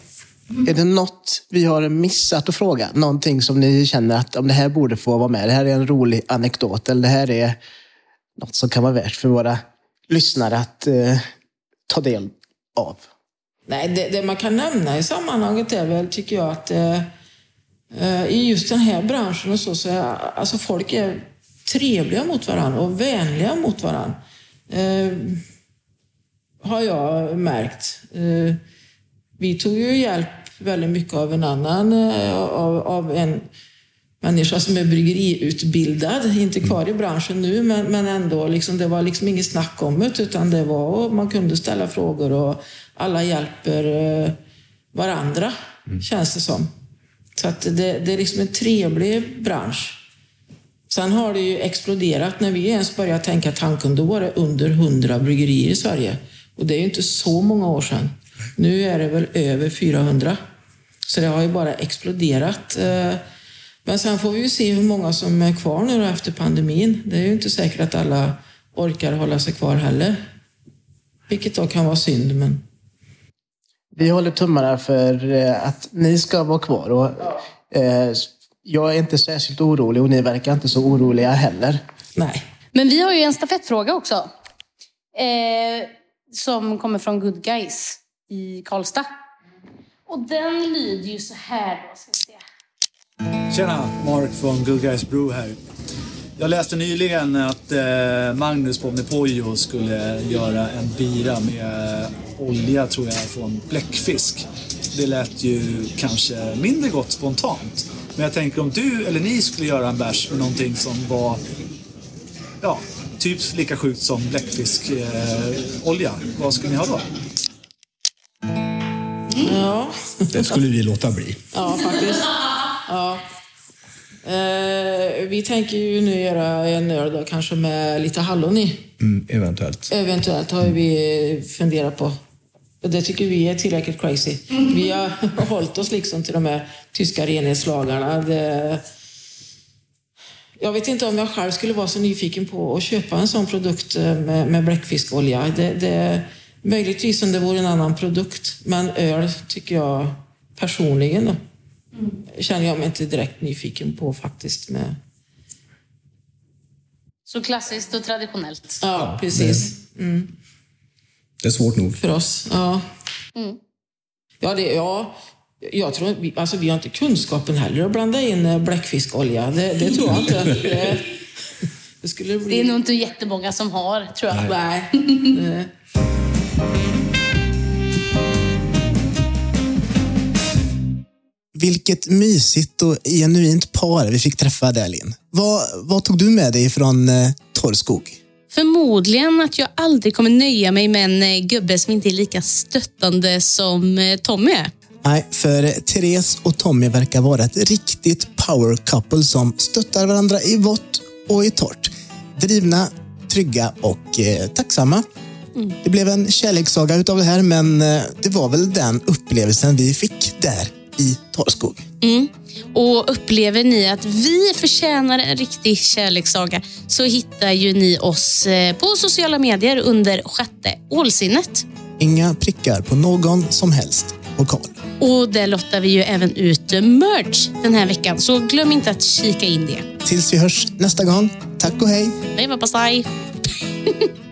Är det något vi har missat att fråga? Någonting som ni känner att om det här borde få vara med. Det här är en rolig anekdot eller det här är något som kan vara värt för våra lyssnare att eh, ta del av. Nej, det, det, man kan nämna i sammanhanget är väl, tycker jag, att eh, eh i just den här branschen och så, så är alltså folk är trevliga mot varandra och vänliga mot varandra. Eh, har jag märkt. Eh, vi tog ju hjälp väldigt mycket av en annan, eh, av, av en människa som är bryggeriutbildad, inte kvar i branschen nu, men, men ändå, liksom, det var liksom inget snack om det, utan det var, man kunde ställa frågor och alla hjälper eh, varandra, mm. känns det som. Så att det, det är liksom en trevlig bransch. Sen har det ju exploderat när vi ens började tänka tanken. Då var det under 100 bryggerier i Sverige. Och det är ju inte så många år sedan. Nu är det väl över 400. Så det har ju bara exploderat. Men sen får vi ju se hur många som är kvar nu efter pandemin. Det är ju inte säkert att alla orkar hålla sig kvar heller. Vilket då kan vara synd, men... Vi håller tummarna för eh, att ni ska vara kvar. Och, eh, jag är inte särskilt orolig och ni verkar inte så oroliga heller. Nej. Men vi har ju en stafettfråga också. Eh, som kommer från Good Guys i Karlstad. Och den lyder ju så här då, ska. Tjena, Mark från Good Guys Brew här. Jag läste nyligen att eh, Magnus på Omnipojo skulle göra en bira med olja, tror jag, från bläckfisk. Det lät ju kanske mindre gott spontant. Men jag tänker om du eller ni skulle göra en bärs med någonting som var ja, typ lika sjukt som bläckfiskolja, eh, vad skulle ni ha då? Ja. Det skulle vi låta bli. Ja, faktiskt. Ja. Eh, vi tänker ju nu göra en öl då, kanske med lite hallon i. Mm, eventuellt. Eventuellt har vi funderat på. Det tycker vi är tillräckligt crazy. Vi har hållit oss liksom till de här tyska renhetslagarna. Det... Jag vet inte om jag själv skulle vara så nyfiken på att köpa en sån produkt eh, med, med bläckfiskolja. Det, det, möjligtvis om det vore en annan produkt. Men öl tycker jag personligen då, mm. känner jag mig inte direkt nyfiken på faktiskt. Med... Så klassiskt och traditionellt? Ja, precis. Mm. Det är svårt nog. För oss, ja. Mm. Ja, det, ja, jag tror vi, alltså vi har inte kunskapen heller att blanda in eh, bläckfiskolja. Det, det tror jag inte. Det, det, skulle bli... det är nog inte jättemånga som har, tror jag. Nej. Nej. Vilket mysigt och genuint par vi fick träffa där, Linn. Vad, vad tog du med dig från eh, Torrskog? Förmodligen att jag aldrig kommer nöja mig med en eh, gubbe som inte är lika stöttande som eh, Tommy är. Nej, för Therese och Tommy verkar vara ett riktigt power couple som stöttar varandra i vått och i torrt. Drivna, trygga och eh, tacksamma. Mm. Det blev en kärlekssaga utav det här, men eh, det var väl den upplevelsen vi fick där i Torrskog. Mm. Och upplever ni att vi förtjänar en riktig kärlekssaga så hittar ju ni oss eh, på sociala medier under sjätte ålsinnet. Inga prickar på någon som helst pokal. Och där lottar vi ju även ut merch den här veckan, så glöm inte att kika in det. Tills vi hörs nästa gång. Tack och hej! Leverpastej!